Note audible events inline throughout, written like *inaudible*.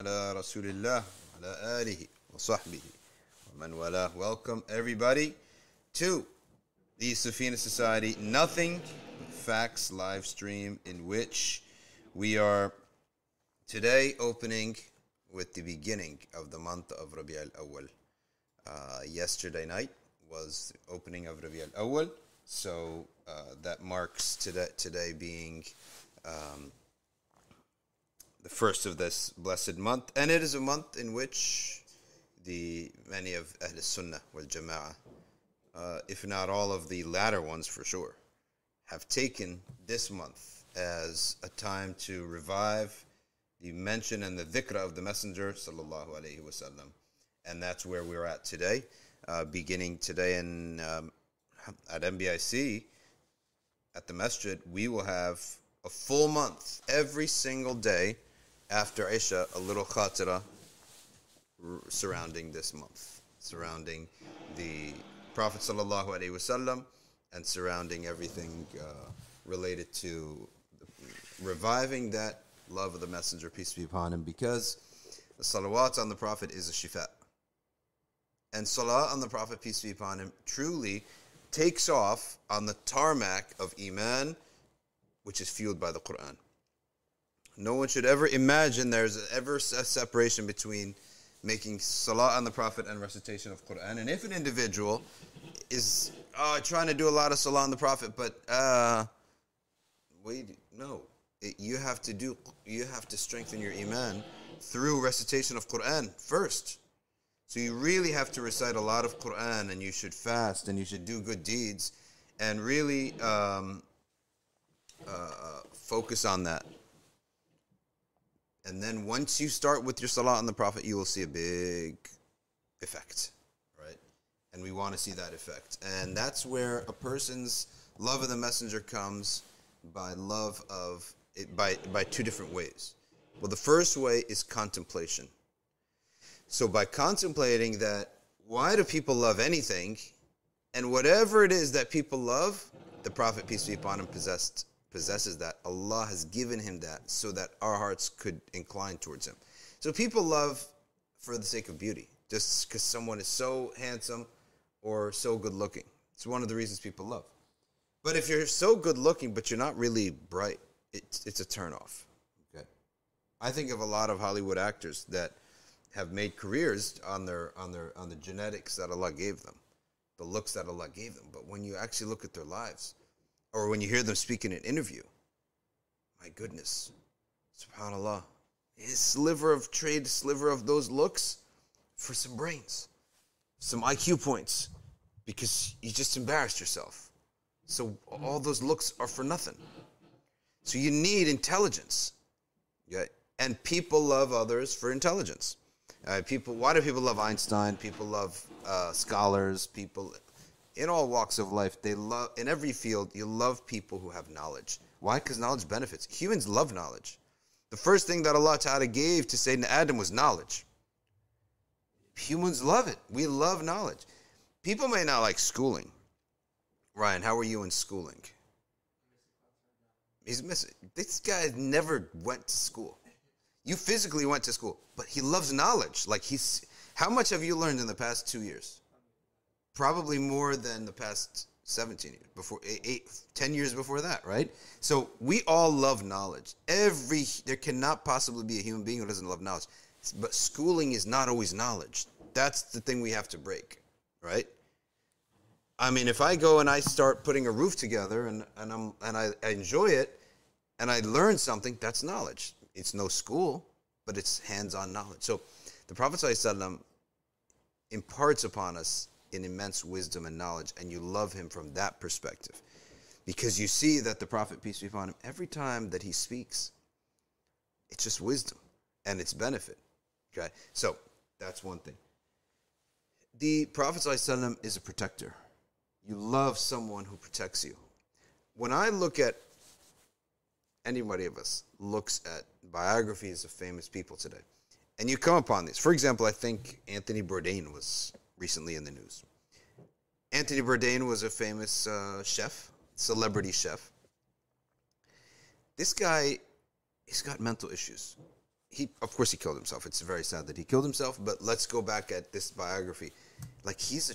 ala rasulillah ala alihi wa sahbihi wa man welcome everybody to the safina society. Nothing facts live stream in which we are today opening with the beginning of the month of rabi al awwal. Uh, yesterday night was the opening of rabi al awwal so uh, that marks today, today being um, the first of this blessed month, and it is a month in which the many of Ahl Sunnah wal Jama'ah, uh, if not all of the latter ones for sure, have taken this month as a time to revive the mention and the dhikr of the Messenger sallallahu alaihi wasallam, and that's where we're at today, uh, beginning today in um, at MBIC at the masjid. We will have a full month every single day after Isha, a little khatira surrounding this month, surrounding the Prophet sallallahu alaihi wasallam, and surrounding everything uh, related to reviving that love of the Messenger, peace be upon him, because the salawat on the Prophet is a shifa. And salah on the Prophet, peace be upon him, truly takes off on the tarmac of Iman, which is fueled by the Quran. No one should ever imagine there's ever a separation between making salah on the Prophet and recitation of Quran. And if an individual is uh, trying to do a lot of salah on the Prophet, but uh, wait, no, it, you have to do, you have to strengthen your iman through recitation of Quran first. So you really have to recite a lot of Quran, and you should fast, and you should do good deeds, and really um, uh, focus on that. And then once you start with your salah on the Prophet, you will see a big effect, right? And we want to see that effect. And that's where a person's love of the messenger comes by love of it by by two different ways. Well, the first way is contemplation. So by contemplating that why do people love anything? And whatever it is that people love, the Prophet peace be upon him possessed possesses that. Allah has given him that so that our hearts could incline towards him. So people love for the sake of beauty, just because someone is so handsome or so good looking. It's one of the reasons people love. But if you're so good looking, but you're not really bright, it's, it's a turnoff. Okay. I think of a lot of Hollywood actors that have made careers on their on their on the genetics that Allah gave them, the looks that Allah gave them. But when you actually look at their lives, or when you hear them speak in an interview, my goodness, subhanallah, his sliver of trade, sliver of those looks for some brains, some IQ points, because you just embarrassed yourself. So all those looks are for nothing. So you need intelligence. Yeah. And people love others for intelligence. Uh, people, why do people love Einstein? People love uh, scholars. People in all walks of life, they love in every field. You love people who have knowledge. Why? Because knowledge benefits. Humans love knowledge. The first thing that Allah Ta'ala gave to Sayyidina Adam was knowledge. Humans love it. We love knowledge. People may not like schooling. Ryan, how were you in schooling? He's missing. This guy never went to school. You physically went to school, but he loves knowledge. Like he's, how much have you learned in the past two years? Probably more than the past 17 years, before eight, eight, 10 years before that, right? So we all love knowledge. Every, there cannot possibly be a human being who doesn't love knowledge. But schooling is not always knowledge. That's the thing we have to break, right? I mean, if I go and I start putting a roof together and, and, I'm, and I, I enjoy it and I learn something, that's knowledge. It's no school, but it's hands on knowledge. So the Prophet ﷺ imparts upon us an immense wisdom and knowledge, and you love him from that perspective. Because you see that the Prophet, peace be upon him, every time that he speaks, it's just wisdom and it's benefit. Okay? So that's one thing. The Prophet is a protector. You love someone who protects you. When I look at anybody of us looks at biographies of famous people today, and you come upon these. For example, I think Anthony Bourdain was recently in the news. Anthony Bourdain was a famous uh, chef, celebrity chef. This guy, he's got mental issues. he of course he killed himself. It's very sad that he killed himself. But let's go back at this biography. Like he's a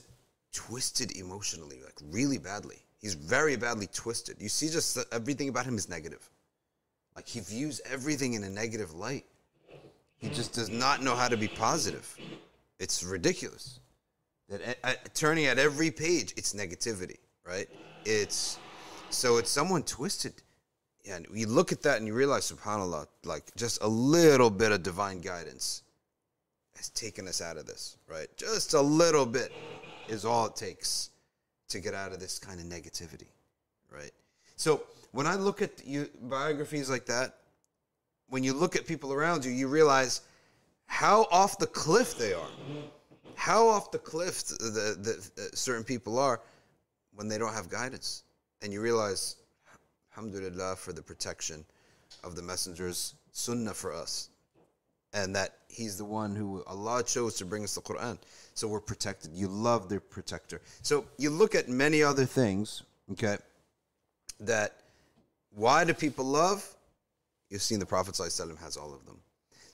twisted emotionally, like really badly. He's very badly twisted. You see, just everything about him is negative. Like he views everything in a negative light. He just does not know how to be positive. It's ridiculous. That at, at, turning at every page, it's negativity, right? It's so it's someone twisted. And you look at that and you realize, subhanAllah, like just a little bit of divine guidance has taken us out of this, right? Just a little bit is all it takes to get out of this kind of negativity, right? So when I look at you, biographies like that, when you look at people around you, you realize how off the cliff they are. How off the cliff the, the, the certain people are when they don't have guidance. And you realize, alhamdulillah, for the protection of the messenger's sunnah for us. And that he's the one who Allah chose to bring us the Quran. So we're protected. You love the protector. So you look at many other things, okay, that why do people love? You've seen the Prophet ﷺ has all of them.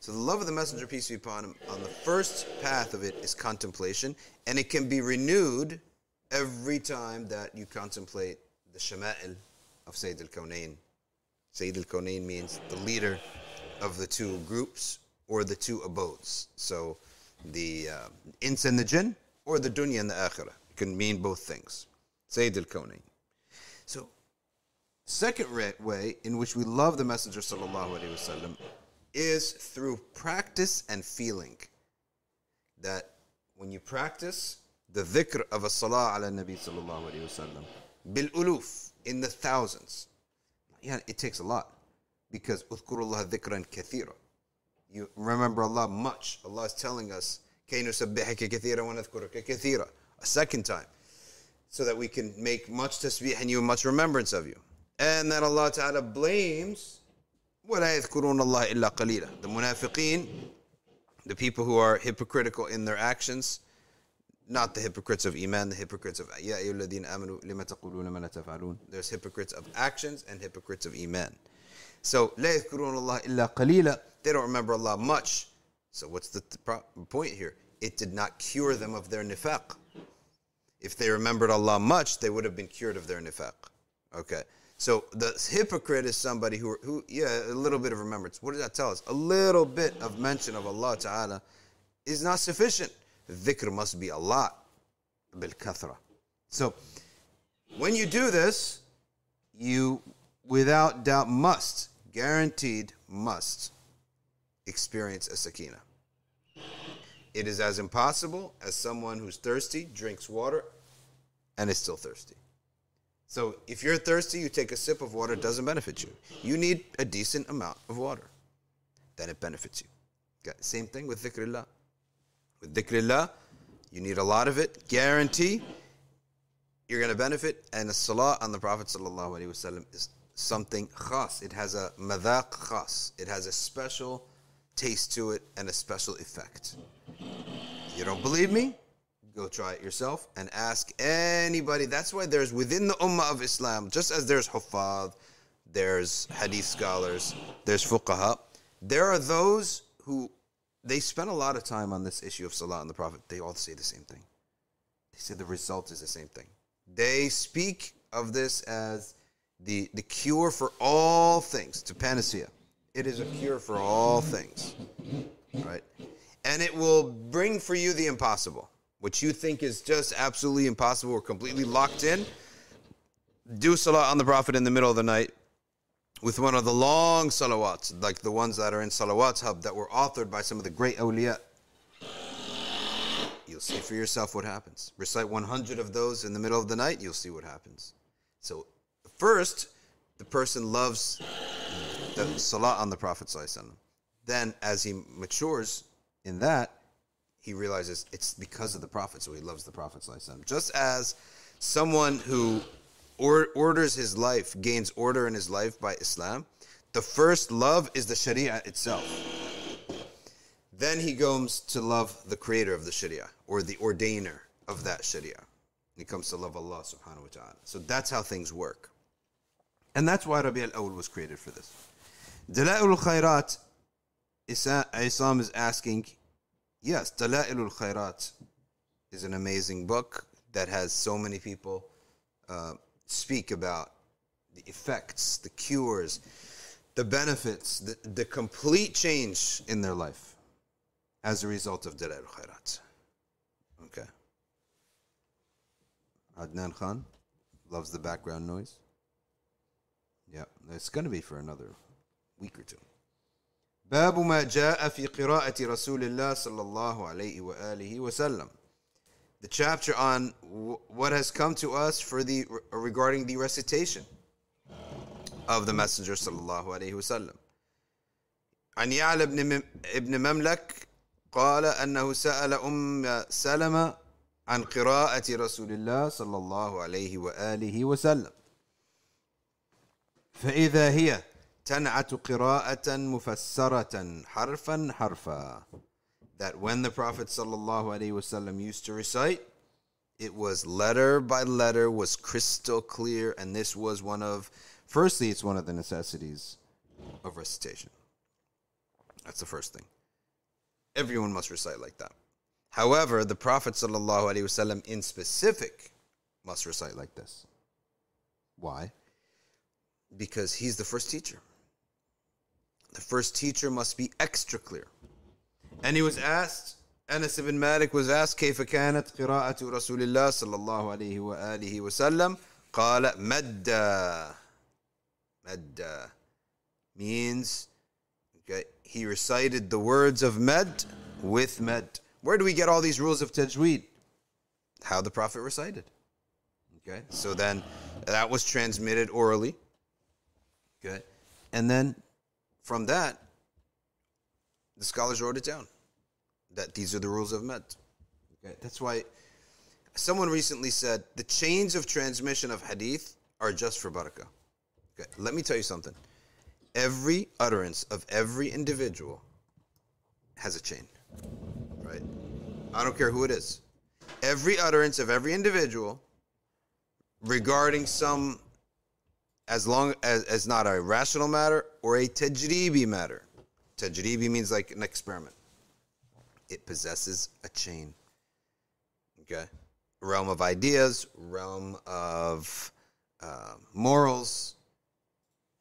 So the love of the Messenger, peace be upon him, on the first path of it is contemplation, and it can be renewed every time that you contemplate the Shama'il of Sayyid al-Kawnayn. Sayyid al-Kawnayn means the leader of the two groups or the two abodes. So the uh, ins and the jinn or the dunya and the akhirah. It can mean both things. Sayyid al-Kawnayn. So Second way in which we love the Messenger sallallahu alaihi wasallam is through practice and feeling. That when you practice the dhikr of a salah ala nabi sallallahu alaihi wasallam bil uluf in the thousands. Yeah, it takes a lot because udhkurullah dhikran kathira. You remember Allah much. Allah is telling us kathira wa nathkura kathira, a second time so that we can make much tasbih and you much remembrance of you and that Allah Ta'ala blames وَلَا يَذْكُرُونَ اللَّهِ إِلَّا قَلِيلًا The munafiqeen, the people who are hypocritical in their actions, not the hypocrites of iman, the hypocrites of يَا أَيُّ الَّذِينَ آمَنُوا لِمَ تَقُولُونَ مَا لَا تَفْعَلُونَ There's hypocrites of actions and hypocrites of iman. So لَا يَذْكُرُونَ اللَّهِ إِلَّا قَلِيلًا They don't remember Allah much. So what's the point here? It did not cure them of their nifaq. If they remembered Allah much, they would have been cured of their nifaq. Okay. So the hypocrite is somebody who, who, yeah, a little bit of remembrance. What does that tell us? A little bit of mention of Allah Ta'ala is not sufficient. Dhikr must be a lot. Bil kathra. So when you do this, you without doubt must, guaranteed must, experience a sakina. It is as impossible as someone who's thirsty drinks water and is still thirsty. So if you're thirsty, you take a sip of water, it doesn't benefit you. You need a decent amount of water. Then it benefits you. Okay. Same thing with dhikrillah. With dhikrillah, you need a lot of it. Guarantee you're going to benefit. And the salah on the Prophet ﷺ is something khas. It has a madhaq khas. It has a special taste to it and a special effect. You don't believe me? Go try it yourself and ask anybody. That's why there's within the Ummah of Islam, just as there's Huffaz, there's Hadith scholars, there's Fuqaha, there are those who they spend a lot of time on this issue of Salah and the Prophet. They all say the same thing. They say the result is the same thing. They speak of this as the, the cure for all things, to panacea. It is a cure for all things, right? And it will bring for you the impossible what you think is just absolutely impossible or completely locked in, do salah on the Prophet in the middle of the night with one of the long salawats, like the ones that are in Salawats Hub that were authored by some of the great awliya. You'll see for yourself what happens. Recite 100 of those in the middle of the night, you'll see what happens. So, first, the person loves the salah on the Prophet. Then, as he matures in that, he realizes it's because of the Prophet, so he loves the Prophet. Just as someone who or, orders his life gains order in his life by Islam, the first love is the Sharia itself. Then he goes to love the creator of the Sharia or the ordainer of that Sharia. He comes to love Allah subhanahu wa ta'ala. So that's how things work. And that's why Rabi al Awal was created for this. Dala'ilul Khairat Isa- Isam is asking, yes, Dala'ilul Khairat is an amazing book that has so many people uh, speak about the effects, the cures, the benefits, the, the complete change in their life as a result of Dala'ilul Khairat. Okay. Adnan Khan loves the background noise. Yeah, it's going to be for another week or two. باب ما جاء في قراءة رسول الله صلى الله عليه وآله وسلم. The chapter on what has come to us for the regarding the recitation of the Messenger صلى الله عليه وسلم. عن يعلى بن ابن مملك قال أنه سأل أم سلمة عن قراءة رسول الله صلى الله عليه وآله وسلم. فإذا هي تنعت قراءة مفسرة حرفا حرفا that when the Prophet sallallahu alaihi wasallam used to recite, it was letter by letter, was crystal clear, and this was one of, firstly, it's one of the necessities of recitation. That's the first thing. Everyone must recite like that. However, the Prophet sallallahu alaihi wasallam in specific must recite like this. Why? Because he's the first teacher the first teacher must be extra clear. And he was asked, Anas ibn Malik was asked, كيف كانت قراءة رسول الله صلى الله عليه وآله وسلم قال مد مد means okay, he recited the words of med with med. Where do we get all these rules of tajweed? How the Prophet recited. Okay, so then that was transmitted orally. Okay, and then from that, the scholars wrote it down that these are the rules of med. Okay, that's why someone recently said the chains of transmission of hadith are just for barakah. Okay, let me tell you something. Every utterance of every individual has a chain, right? I don't care who it is. Every utterance of every individual regarding some as long as as not a rational matter or a tajribi matter. Tajribi means like an experiment. It possesses a chain. Okay, realm of ideas, realm of uh, morals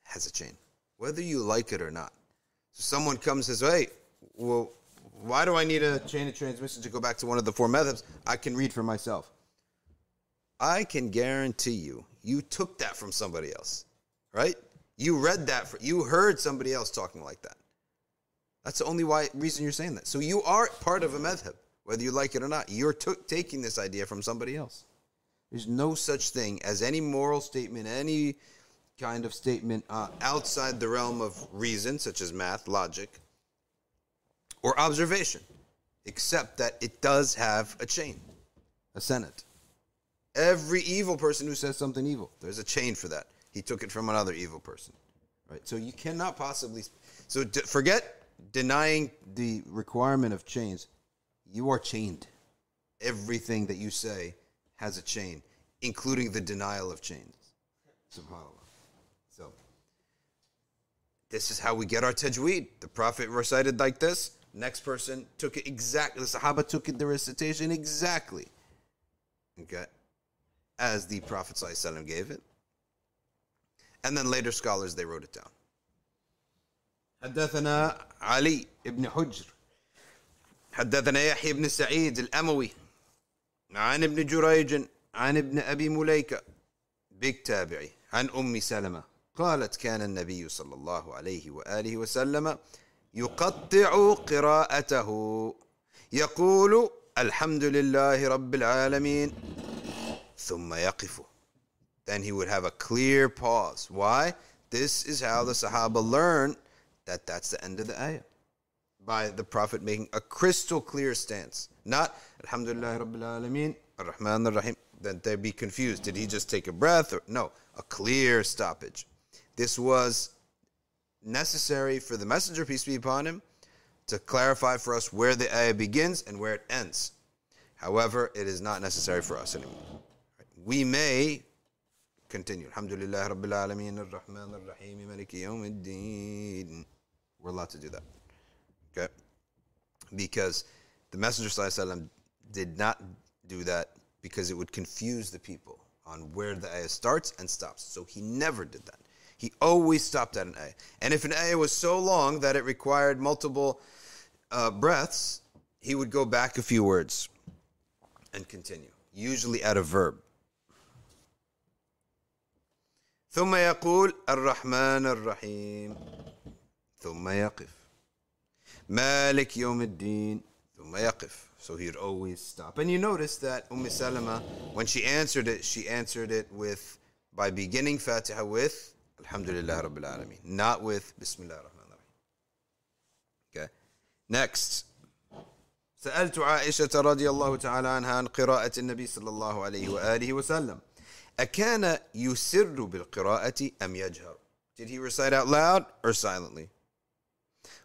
has a chain, whether you like it or not. So someone comes and says, "Hey, well, why do I need a chain of transmission to go back to one of the four methods? I can read for myself." I can guarantee you, you took that from somebody else, right? You read that, for, you heard somebody else talking like that. That's the only why, reason you're saying that. So you are part of a madhab, whether you like it or not. You're t- taking this idea from somebody else. There's no such thing as any moral statement, any kind of statement uh, outside the realm of reason, such as math, logic, or observation, except that it does have a chain, a sanad. Every evil person who says something evil, there's a chain for that. He took it from another evil person. Right? So you cannot possibly. So d- forget denying the requirement of chains. You are chained. Everything that you say has a chain, including the denial of chains. SubhanAllah. So, this is how we get our tajweed. The Prophet recited like this. Next person took it exactly. The Sahaba took it, the recitation exactly. Okay as the Prophet ﷺ gave it. And then later scholars, they wrote it down. حدثنا علي بن حجر حدثنا يحيى بن سعيد الأموي عن ابن جريج عن ابن أبي مليكة big تابعي عن أم سلمة قالت كان النبي صلى الله عليه وآله وسلم يقطع قراءته يقول الحمد لله رب العالمين ثم يقف. Then he would have a clear pause. Why? This is how the Sahaba learned that that's the end of the ayah. By the Prophet making a crystal clear stance. Not Alhamdulillah Rabbil Alameen, Ar-Rahman Ar-Rahim. That they'd be confused. Did he just take a breath? Or no, a clear stoppage. This was necessary for the Messenger, peace be upon him, to clarify for us where the ayah begins and where it ends. However, it is not necessary for us anymore we may continue. Alhamdulillah Rabbil Alameen Ar-Rahman Ar-Rahim Maliki Yawm We're allowed to do that. Okay? Because the Messenger ﷺ did not do that because it would confuse the people on where the ayah starts and stops. So he never did that. He always stopped at an ayah. And if an ayah was so long that it required multiple uh, breaths, he would go back a few words and continue, usually at a verb. ثم يقول الرحمن الرحيم ثم يقف مالك يوم الدين ثم يقف so he'd always stop and you notice that Umm Salama when she answered it she answered it with by beginning Fatiha with Alhamdulillah Rabbil Alameen not with Bismillah Rahman Rahim okay next سألت عائشة رضي الله تعالى عنها عن قراءة النبي صلى الله عليه وآله وسلم أكان يسر بالقراءة أم يجهر Did he recite out loud or silently?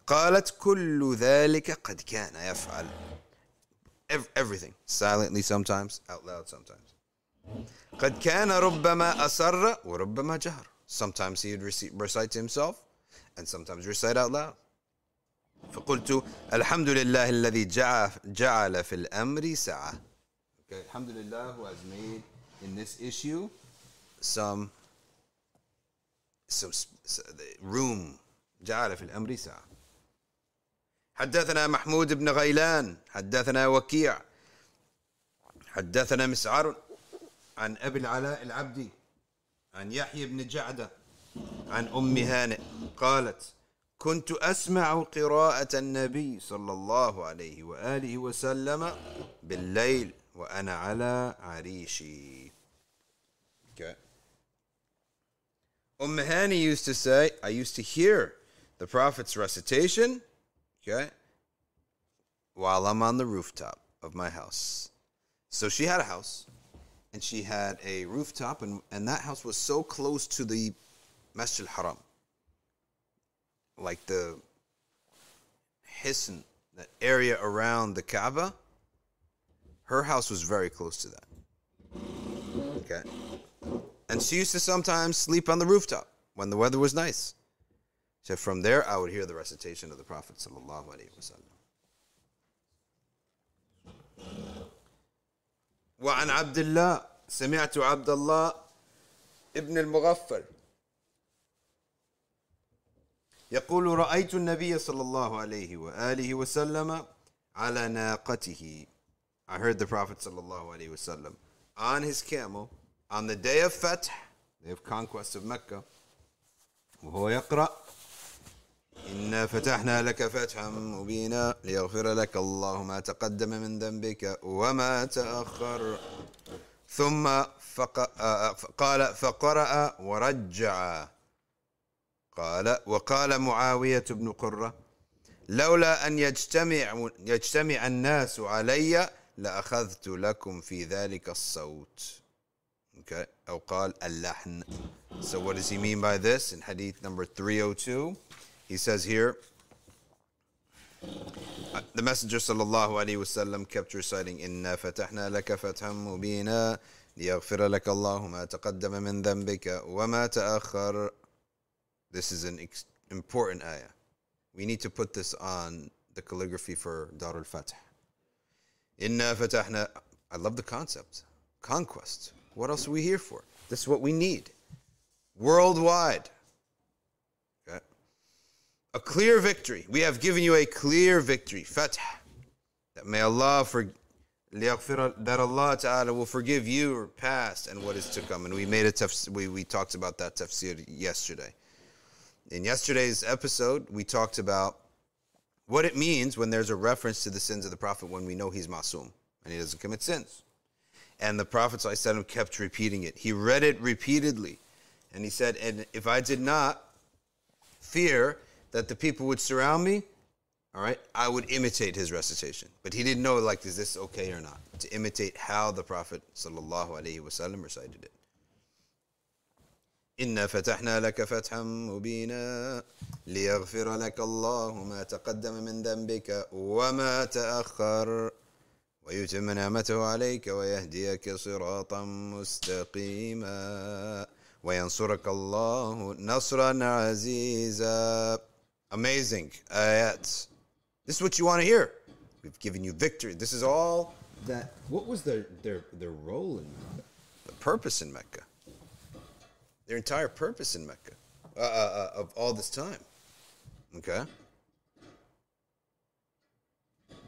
قالت كل ذلك قد كان يفعل everything silently sometimes out loud sometimes قد كان ربما أسر وربما جهر sometimes he would recite to himself and sometimes recite out loud فقلت الحمد لله الذي جعل في الأمر سعة okay, الحمد لله who has made in this issue some some room جعل في الأمر سعة حدثنا محمود بن غيلان حدثنا وكيع حدثنا مسعر عن أبي العلاء العبدي عن يحيى بن جعدة عن أم هانئ قالت كنت أسمع قراءة النبي صلى الله عليه وآله وسلم بالليل وأنا على عريشي. Umm used to say, I used to hear the Prophet's recitation, okay, while I'm on the rooftop of my house. So she had a house, and she had a rooftop, and, and that house was so close to the Masjid al-Haram. Like the Hisn, that area around the Kaaba, her house was very close to that. Okay. And she used to sometimes sleep on the rooftop when the weather was nice. So from there, I would hear the recitation of the Prophet sallallahu alaihi wasallam. وعن عبد الله سمعت عبد الله ابن المغفر يقول رأيت النبي صلى الله عليه وآله وسلم على ناقته I heard the Prophet صلى الله عليه وسلم on his camel on the day of Fath, day of conquest of Mecca, وهو يقرأ إنا فتحنا لك فتحا مبينا ليغفر لك الله ما تقدم من ذنبك وما تأخر. ثم فق... قال فقرأ ورجع. قال وقال معاوية بن قرة لولا أن يجتمع يجتمع الناس علي لأخذت لكم في ذلك الصوت. Okay. أو قال اللحن. So what does he mean by this? In hadith number 302, he says here, the Messenger sallallahu alaihi wasallam kept reciting, "Inna fatahna laka fatham mubina liyaghfira laka Allah ma taqaddama min dhanbika wa ma ta'akhkhar." This is an important ayah. We need to put this on the calligraphy for Dar al-Fatih. Inna fatahna. I love the concept. Conquest. What else are we here for? This is what we need. Worldwide. Okay. A clear victory. We have given you a clear victory. Fath. That may Allah for that Allah Ta'ala will forgive you or past and what is to come. And we made a tafsir, we, we talked about that tafsir yesterday. In yesterday's episode, we talked about what it means when there's a reference to the sins of the Prophet when we know he's masum and he doesn't commit sins. And the Prophet ﷺ kept repeating it. He read it repeatedly. And he said, And if I did not fear that the people would surround me, all right, I would imitate his recitation. But he didn't know, like, is this okay or not? To imitate how the Prophet ﷺ recited it. إنا فتحنا لك فتحا مبينا ليغفر لك الله ما تقدم من ذنبك وما تأخر ويتم نعمته عليك ويهديك صراطا مستقيما وينصرك الله نصرا عزيزا Amazing ayat. This is what you want to hear. We've given you victory. This is all that. What was their their their role in Mecca? The purpose in Mecca. Their entire purpose in Mecca uh, uh, uh, of all this time. Okay?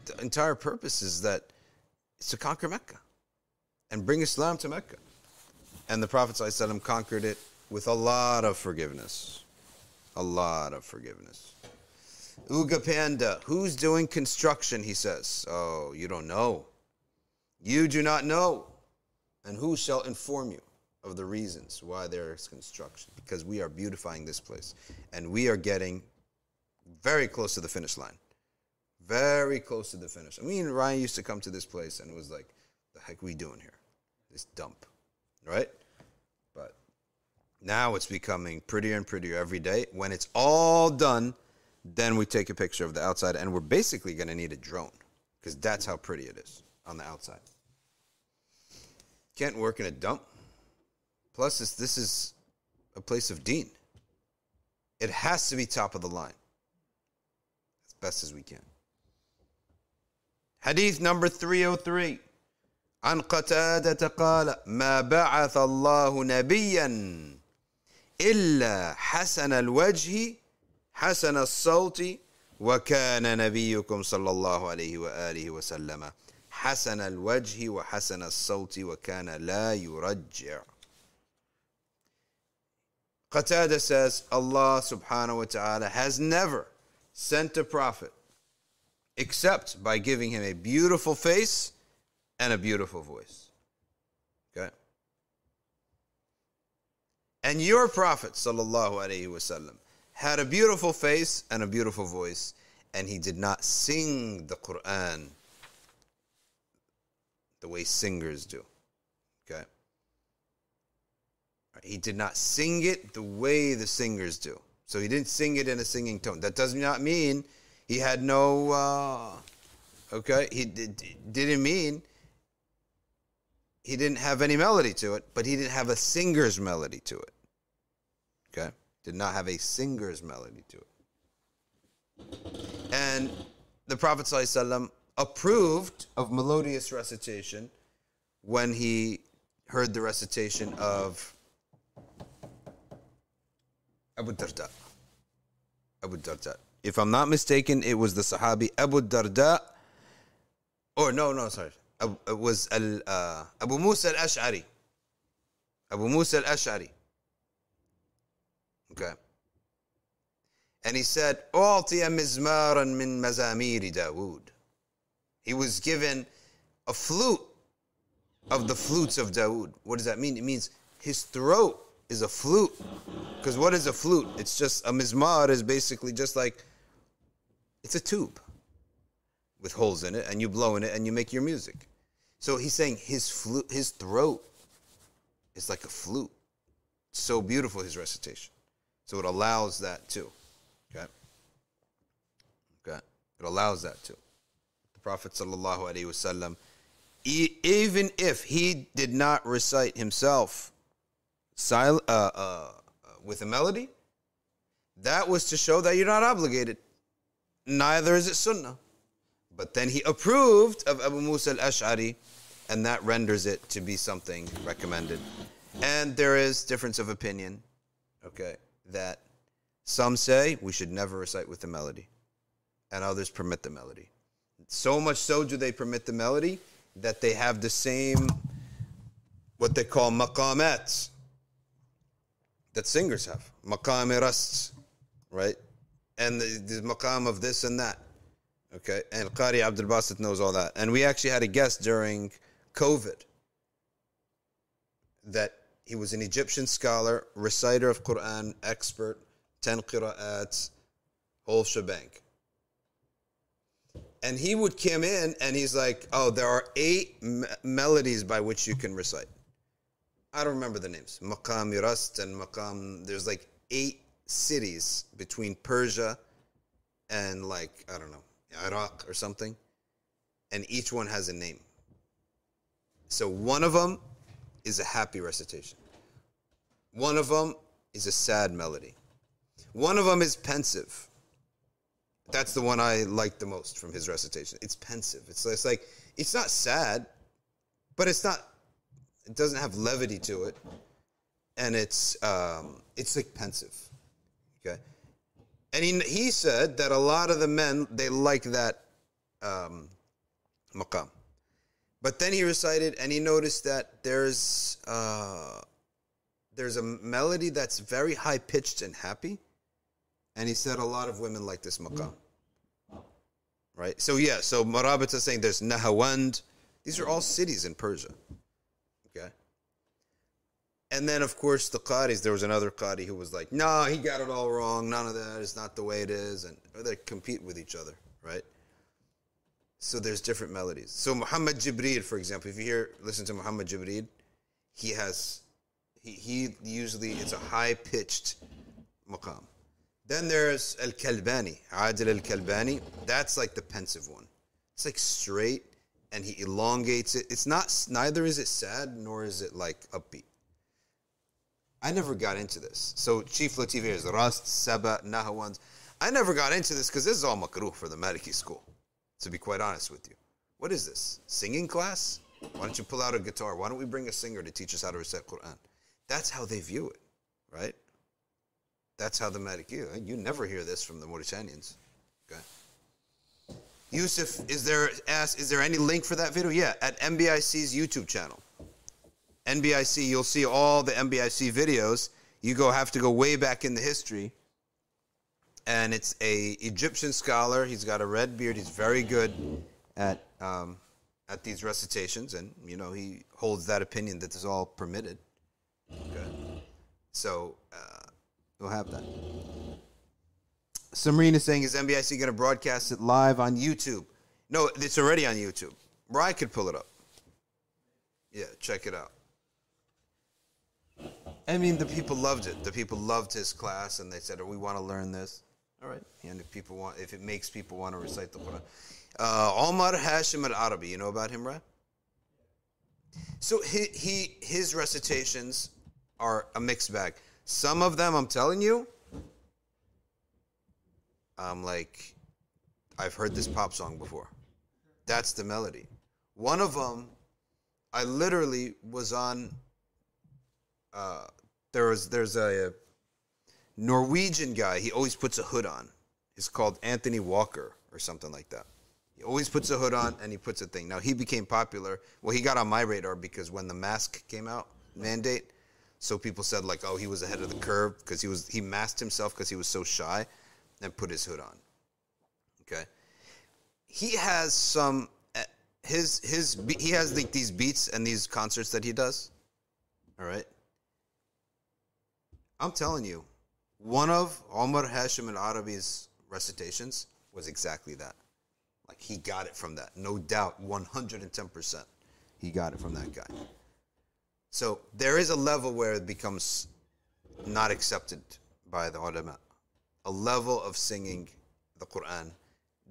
The entire purpose is that it's to conquer Mecca and bring Islam to Mecca. And the Prophet ﷺ conquered it with a lot of forgiveness. A lot of forgiveness. Uga Panda, who's doing construction? He says. Oh, you don't know. You do not know. And who shall inform you of the reasons why there is construction? Because we are beautifying this place. And we are getting very close to the finish line. Very close to the finish. I mean, Ryan used to come to this place and it was like, the heck we doing here? This dump. Right? But now it's becoming prettier and prettier every day. When it's all done, then we take a picture of the outside and we're basically going to need a drone because that's how pretty it is on the outside. Can't work in a dump. Plus, this, this is a place of Deen. It has to be top of the line as best as we can. Hadith number 303. عن قتادة قال ما بعث الله نبيا إلا حسن الوجه حسن الصوت وكان نبيكم صلى الله عليه وآله وسلم حسن الوجه وحسن الصوت وكان لا يرجع Qatada says Allah subhanahu wa ta'ala has never sent a prophet except by giving him a beautiful face and a beautiful voice. Okay? And your prophet sallallahu alaihi wasallam had a beautiful face and a beautiful voice and he did not sing the Quran the way singers do. Okay? He did not sing it the way the singers do. So he didn't sing it in a singing tone. That does not mean he had no, uh, okay? He did, didn't mean he didn't have any melody to it, but he didn't have a singer's melody to it. Okay? Did not have a singer's melody to it. And the Prophet ﷺ approved of melodious recitation when he heard the recitation of Abu Darda. Abu Darda. If I'm not mistaken, it was the Sahabi Abu Darda, or no, no, sorry, it was al, uh, Abu Musa al Ash'ari. Abu Musa al Ash'ari. Okay. And he said, "Utiya mizmaran min mazamiri Dawood." He was given a flute of the flutes of Dawood. What does that mean? It means his throat is a flute. Because what is a flute? It's just a mizmar is basically just like it's a tube with holes in it, and you blow in it and you make your music. So he's saying his flute, his throat is like a flute. So beautiful his recitation. So it allows that too. Okay. Okay. It allows that too. The Prophet sallallahu alaihi wasallam, even if he did not recite himself, sil- uh, uh, with a melody, that was to show that you're not obligated. Neither is it sunnah. But then he approved of Abu Musa al-Ash'ari, and that renders it to be something recommended. And there is difference of opinion, okay, that some say we should never recite with the melody, and others permit the melody. So much so do they permit the melody that they have the same, what they call maqamats, that singers have. Maqam rast, right? And the, the maqam of this and that. Okay, and Qari Abdul Basit knows all that. And we actually had a guest during COVID that he was an Egyptian scholar, reciter of Quran, expert, 10 qira'ats, whole shebang. And he would come in and he's like, oh, there are eight me- melodies by which you can recite. I don't remember the names. Maqam Rast and Maqam, there's like eight cities between Persia and like, I don't know, Iraq or something. And each one has a name. So one of them is a happy recitation. One of them is a sad melody. One of them is pensive. That's the one I like the most from his recitation. It's pensive. It's, it's like it's not sad, but it's not. It doesn't have levity to it, and it's um, it's like pensive. Okay, and he he said that a lot of the men they like that um, maqam, but then he recited and he noticed that there's uh, there's a melody that's very high pitched and happy, and he said a lot of women like this maqam. Right. So yeah. So Marabita is saying there's Nahawand. These are all cities in Persia. And then of course the Qadis, there was another Qadi who was like, no, he got it all wrong. None of that is not the way it is. And they compete with each other, right? So there's different melodies. So Muhammad Jibreel, for example, if you hear listen to Muhammad Jibreel, he has he, he usually it's a high pitched maqam. Then there's Al Kalbani, Adil Al Kalbani. That's like the pensive one. It's like straight and he elongates it. It's not, neither is it sad nor is it like upbeat. I never got into this. So Chief Latif is Rast, Saba, Nahawand. I never got into this because this is all makruh for the Maliki school, to be quite honest with you. What is this? Singing class? Why don't you pull out a guitar? Why don't we bring a singer to teach us how to recite Quran? That's how they view it, right? That's how the Maliki. You never hear this from the Mauritanians. Okay. Yusuf, is there ask, is there any link for that video? Yeah, at MBIC's YouTube channel. NBIC, you'll see all the NBIC videos. You go have to go way back in the history. And it's a Egyptian scholar. He's got a red beard. He's very good at um, at these recitations, and you know he holds that opinion that this is all permitted. Okay, so uh, we'll have that. Samreen is saying, is NBIC going to broadcast it live on YouTube? No, it's already on YouTube. Rye could pull it up. Yeah, check it out. I mean, the people loved it. The people loved his class, and they said, oh, "We want to learn this." All right, and if people want, if it makes people want to recite the Quran, uh, Omar Hashim al Arabi, you know about him, right? So he, he his recitations are a mixed bag. Some of them, I'm telling you, I'm like, I've heard this pop song before. That's the melody. One of them, I literally was on. Uh, there was there's a, a Norwegian guy. He always puts a hood on. He's called Anthony Walker or something like that. He always puts a hood on and he puts a thing. Now he became popular. Well, he got on my radar because when the mask came out, mandate, so people said like, oh, he was ahead of the curve because he was he masked himself because he was so shy, and put his hood on. Okay, he has some eh, his his he has like these beats and these concerts that he does. All right, I'm telling you, one of Omar Hashim al Arabi's recitations was exactly that. Like he got it from that, no doubt, 110%. He got it from that guy. So there is a level where it becomes not accepted by the ulama. A level of singing the Quran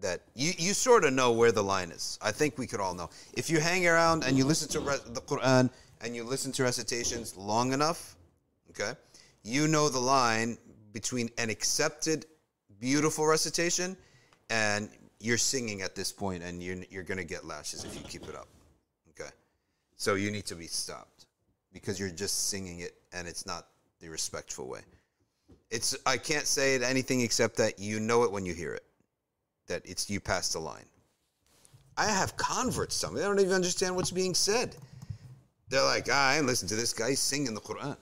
that you, you sort of know where the line is. I think we could all know. If you hang around and you listen to the Quran and you listen to recitations long enough, okay, you know the line between an accepted, beautiful recitation and you're singing at this point and you're, you're going to get lashes if you keep it up. Okay. So you need to be stopped because you're just singing it and it's not the respectful way. It's I can't say it anything except that you know it when you hear it. That it's you passed the line. I have converts tell me they don't even understand what's being said. They're like, ah, I ain't listen to this guy He's singing the Quran.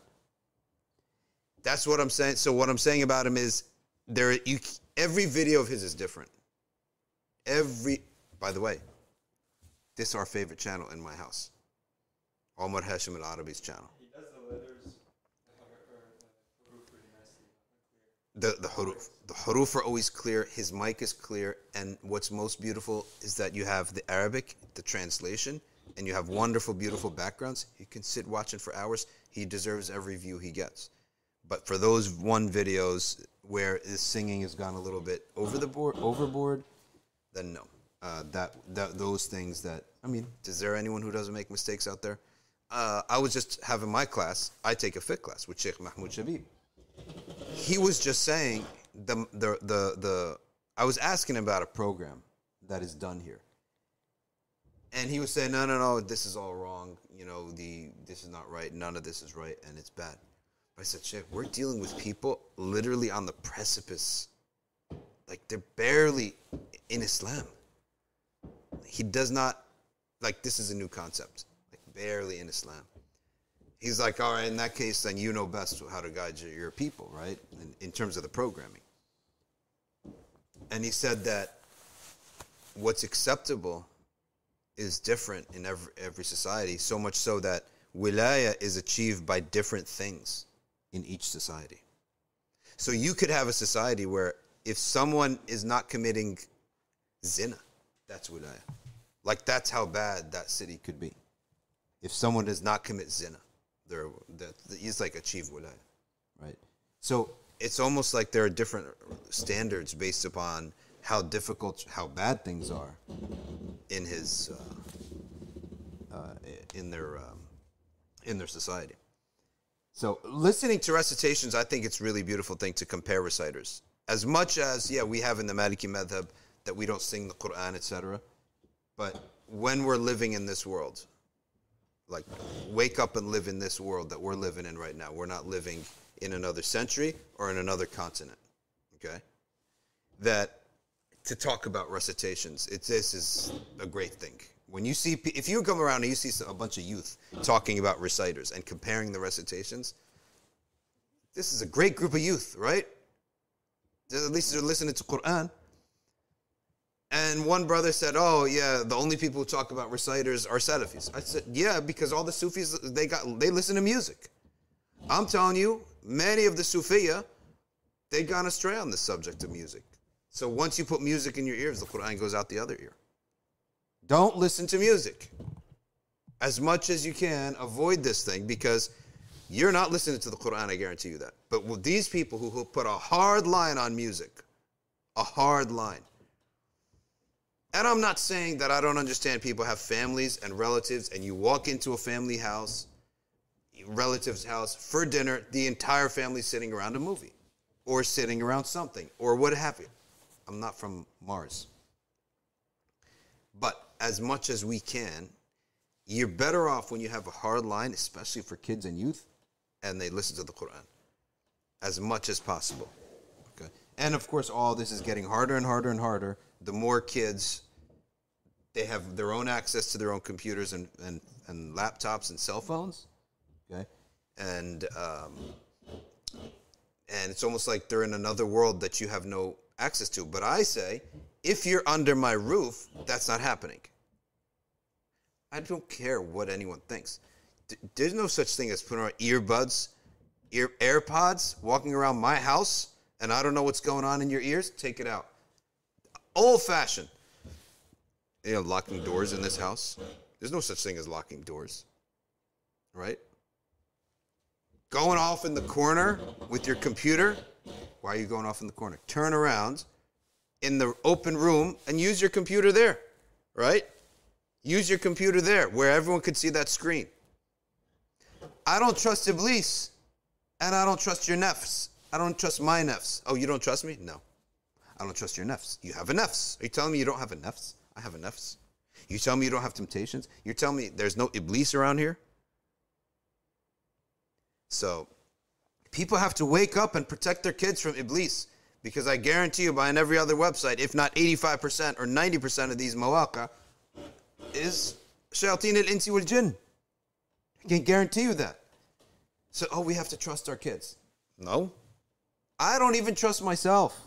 That's what I'm saying. So what I'm saying about him is there you every video of his is different. Every by the way, this is our favorite channel in my house. Omar Hashim al Arabi's channel. He does the letters or, or, huruf pretty nicely. The the huruf the huruf are always clear. His mic is clear, and what's most beautiful is that you have the Arabic, the translation, and you have wonderful, beautiful backgrounds. You can sit watching for hours. He deserves every view he gets. But for those one videos where his singing has gone a little bit over the board, overboard, then no. Uh, that, that those things that I mean, is there anyone who doesn't make mistakes out there? Uh, I was just having my class. I take a fiqh class with Sheikh Mahmoud Shabib. He was just saying the the the the. I was asking about a program that is done here. And he was saying, no, no, no, this is all wrong. You know, the this is not right. None of this is right, and it's bad. I said, Sheikh, we're dealing with people literally on the precipice. Like they're barely in Islam. He does not like this is a new concept. Like barely in Islam. He's like, all right, in that case, then you know best how to guide your, your people, right? In, in terms of the programming. And he said that what's acceptable is different in every, every society, so much so that wilaya is achieved by different things in each society. So you could have a society where if someone is not committing zina, that's wilaya. Like that's how bad that city could be. If someone does not commit zina, they're that he's like achieve wilaya, right? So it's almost like there are different standards based upon how difficult, how bad things are in his uh, uh, in their um, in their society. So listening to recitations, I think it's really beautiful thing to compare reciters. As much as yeah, we have in the Maliki madhab that we don't sing the Quran, etc. But when we're living in this world, like wake up and live in this world that we're living in right now. We're not living in another century or in another continent. Okay? That to talk about recitations, it's this is a great thing. When you see, if you come around and you see a bunch of youth talking about reciters and comparing the recitations, this is a great group of youth, right? At least they're listening to Quran. And one brother said, "Oh yeah, the only people who talk about reciters are Salafis." I said, "Yeah, because all the Sufis they got they listen to music. I'm telling you, many of the Sufiya they gone astray on the subject of music. So once you put music in your ears, the Quran goes out the other ear. Don't listen to music. As much as you can, avoid this thing because you're not listening to the Quran. I guarantee you that. But with these people who, who put a hard line on music, a hard line." And I'm not saying that I don't understand people have families and relatives, and you walk into a family house, relative's house for dinner, the entire family sitting around a movie or sitting around something or what have you. I'm not from Mars. But as much as we can, you're better off when you have a hard line, especially for kids and youth, and they listen to the Quran as much as possible. Okay. And of course, all this is getting harder and harder and harder. The more kids, they have their own access to their own computers and, and, and laptops and cell phones. Okay. And, um, and it's almost like they're in another world that you have no access to. But I say, if you're under my roof, that's not happening. I don't care what anyone thinks. D- There's no such thing as putting on earbuds, ear AirPods, walking around my house, and I don't know what's going on in your ears. Take it out. Old fashioned. You know, locking doors in this house. There's no such thing as locking doors, right? Going off in the corner with your computer. Why are you going off in the corner? Turn around in the open room and use your computer there, right? Use your computer there where everyone could see that screen. I don't trust Iblis and I don't trust your nefs. I don't trust my nefs. Oh, you don't trust me? No. I don't trust your nefs. You have a nefs. Are you telling me you don't have a nefs? I have a nefs. You tell me you don't have temptations? You're telling me there's no Iblis around here? So, people have to wake up and protect their kids from Iblis because I guarantee you, buying every other website, if not 85% or 90% of these mawaqqa, is shayateen al insi wal jinn. I can guarantee you that. So, oh, we have to trust our kids. No. I don't even trust myself.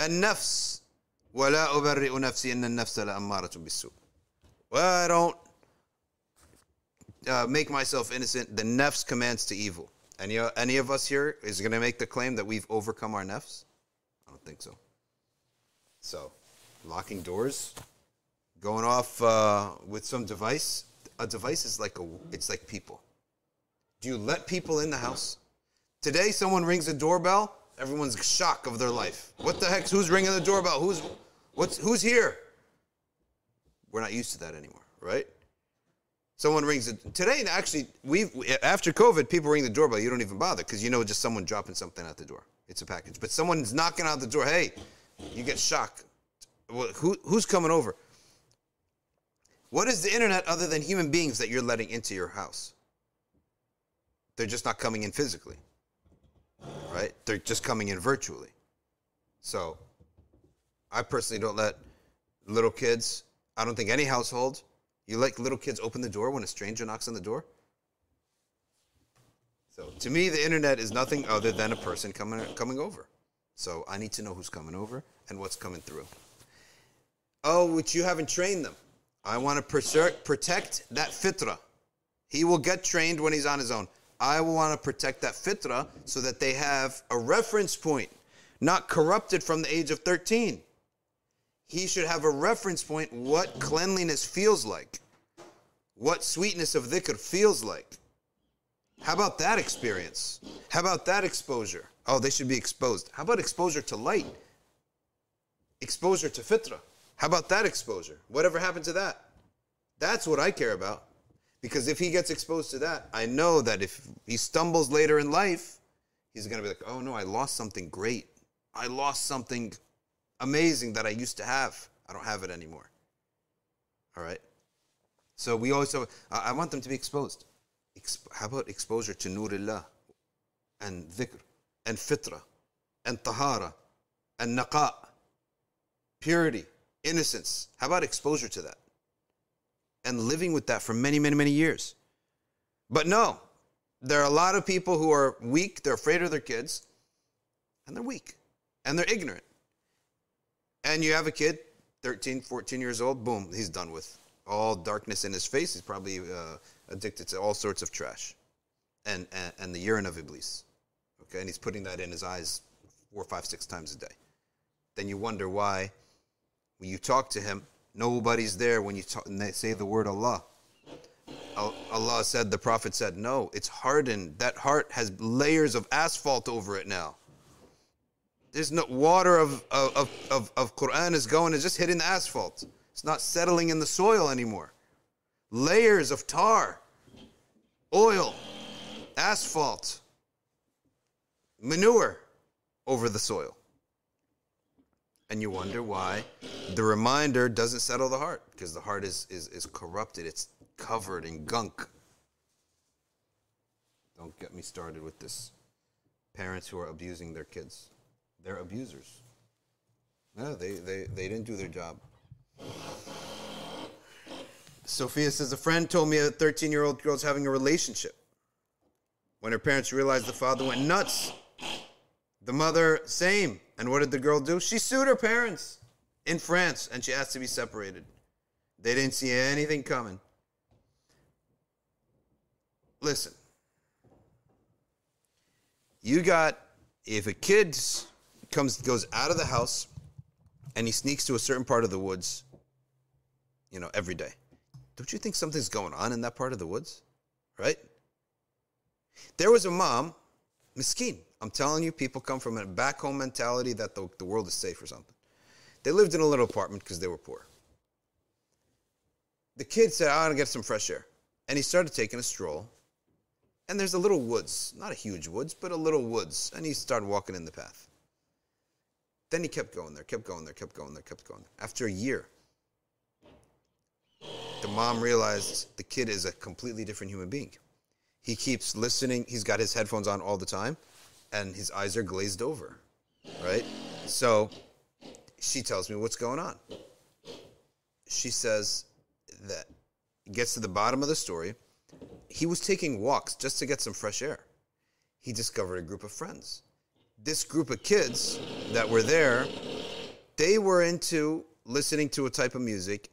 النفس ولا أبرئ نفسي إن النفس لأمارة بالسوء. Well, I don't uh, make myself innocent. The nefs commands to evil. Any, any of us here is going to make the claim that we've overcome our nefs? I don't think so. So, locking doors, going off uh, with some device. A device is like a, it's like people. Do you let people in the house? Today, someone rings the doorbell. Everyone's shock of their life. What the heck? Who's ringing the doorbell? Who's, what's, who's here? We're not used to that anymore, right? Someone rings it today. Actually, we after COVID, people ring the doorbell. You don't even bother because you know just someone dropping something at the door. it's a package. But someone's knocking out the door. Hey, you get shocked. Well, who, who's coming over? What is the internet other than human beings that you're letting into your house? They're just not coming in physically, right? They're just coming in virtually. So, I personally don't let little kids, I don't think any household, you let little kids open the door when a stranger knocks on the door? So to me, the internet is nothing other than a person coming coming over. So I need to know who's coming over and what's coming through. Oh, which you haven't trained them. I want to protect that fitra. He will get trained when he's on his own. I will want to protect that fitra so that they have a reference point, not corrupted from the age of 13. He should have a reference point what cleanliness feels like, what sweetness of dhikr feels like. How about that experience? How about that exposure? Oh, they should be exposed. How about exposure to light? Exposure to fitra. How about that exposure? Whatever happened to that? That's what I care about. Because if he gets exposed to that, I know that if he stumbles later in life, he's going to be like, oh no, I lost something great. I lost something amazing that I used to have. I don't have it anymore. All right? So we always, I want them to be exposed. Exp- how about exposure to Nurillah and dhikr and fitra and tahara and naqa, purity, innocence? How about exposure to that? And living with that for many, many, many years. But no, there are a lot of people who are weak, they're afraid of their kids, and they're weak, and they're ignorant. And you have a kid, 13, 14 years old, boom, he's done with. All darkness in his face, he's probably uh, addicted to all sorts of trash and, and, and the urine of Iblis. Okay, and he's putting that in his eyes four, five, six times a day. Then you wonder why, when you talk to him, nobody's there when you talk, and they say the word Allah. Allah said, the Prophet said, no, it's hardened. That heart has layers of asphalt over it now. There's no water of, of, of, of Quran is going, it's just hitting the asphalt. It's not settling in the soil anymore layers of tar, oil, asphalt, manure over the soil. And you wonder why the reminder doesn't settle the heart, because the heart is, is, is corrupted, it's covered in gunk. Don't get me started with this. Parents who are abusing their kids. They're abusers. No, they, they, they didn't do their job. Sophia says, A friend told me a 13 year old girl's having a relationship. When her parents realized the father went nuts, the mother, same. And what did the girl do? She sued her parents in France and she asked to be separated. They didn't see anything coming. Listen, you got, if a kid comes, goes out of the house and he sneaks to a certain part of the woods, you know, every day don't you think something's going on in that part of the woods? Right? There was a mom, miskin. I'm telling you, people come from a back home mentality that the, the world is safe or something. They lived in a little apartment because they were poor. The kid said, I want to get some fresh air. And he started taking a stroll. And there's a little woods, not a huge woods, but a little woods. And he started walking in the path. Then he kept going there, kept going there, kept going there, kept going there. After a year, the mom realized the kid is a completely different human being. He keeps listening, he's got his headphones on all the time, and his eyes are glazed over, right? So she tells me what's going on. She says that gets to the bottom of the story. He was taking walks just to get some fresh air. He discovered a group of friends. This group of kids that were there, they were into listening to a type of music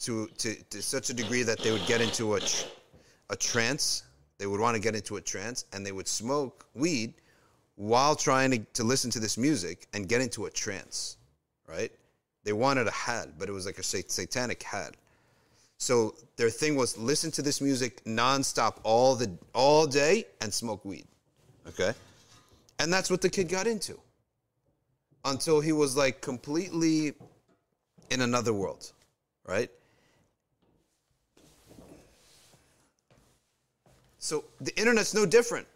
to, to, to such a degree that they would get into a, tr- a trance. They would want to get into a trance and they would smoke weed while trying to, to listen to this music and get into a trance, right? They wanted a had, but it was like a sat- satanic had. So their thing was listen to this music nonstop all the all day and smoke weed. Okay? And that's what the kid got into. Until he was like completely in another world, right? So the internet's no different.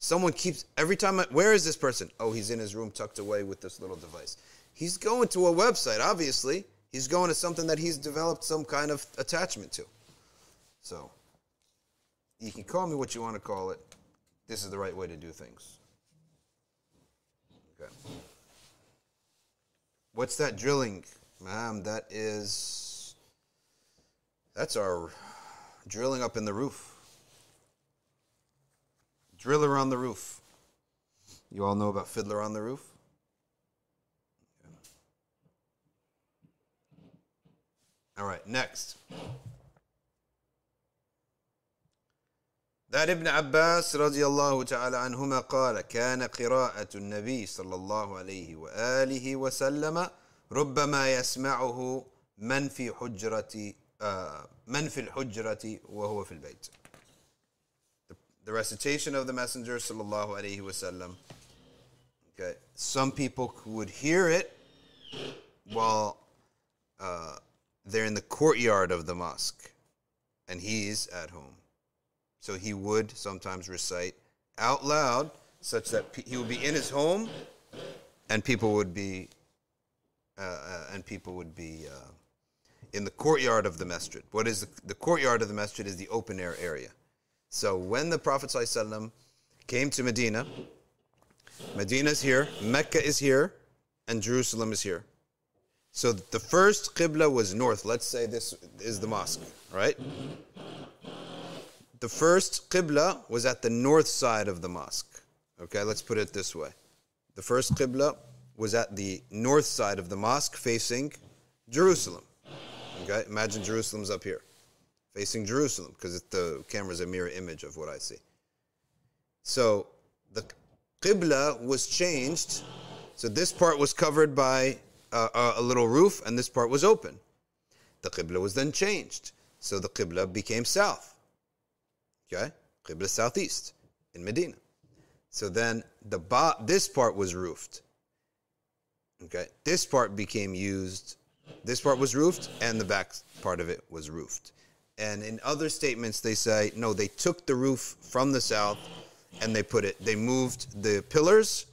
Someone keeps every time. I, where is this person? Oh, he's in his room, tucked away with this little device. He's going to a website. Obviously, he's going to something that he's developed some kind of attachment to. So, you can call me what you want to call it. This is the right way to do things. Okay. What's that drilling, ma'am? That is. That's our drilling up in the roof. Driller on the roof. You all know about Fiddler on the Roof? All right, next. That Ibn Abbas رضي الله تعالى عنهما قال كان قراءة النبي صلى الله عليه وآله وسلم ربما يسمعه من في حجرة آه، من في الحجرة وهو في البيت. the recitation of the Messenger sallallahu alaihi wasallam. Okay, some people would hear it while uh, they're in the courtyard of the mosque, and he's at home, so he would sometimes recite out loud, such that he would be in his home, and people would be, uh, uh, and people would be. Uh, in the courtyard of the masjid. What is the, the courtyard of the masjid is the open air area so when the Prophet ﷺ came to Medina, Medina is here, Mecca is here, and Jerusalem is here. So the first qibla was north. Let's say this is the mosque, right? The first qibla was at the north side of the mosque. Okay, let's put it this way. The first qibla was at the north side of the mosque facing Jerusalem. Okay, imagine Jerusalem's up here, facing Jerusalem, because the camera is a mirror image of what I see. So the qibla was changed. So this part was covered by a- a little roof, and this part was open. The qibla was then changed. So the qibla became south. Okay? Qibla southeast in Medina. So then the ba- this part was roofed. Okay? This part became used. This part was roofed, and the back part of it was roofed. And in other statements, they say, no, they took the roof from the south and they put it, they moved the pillars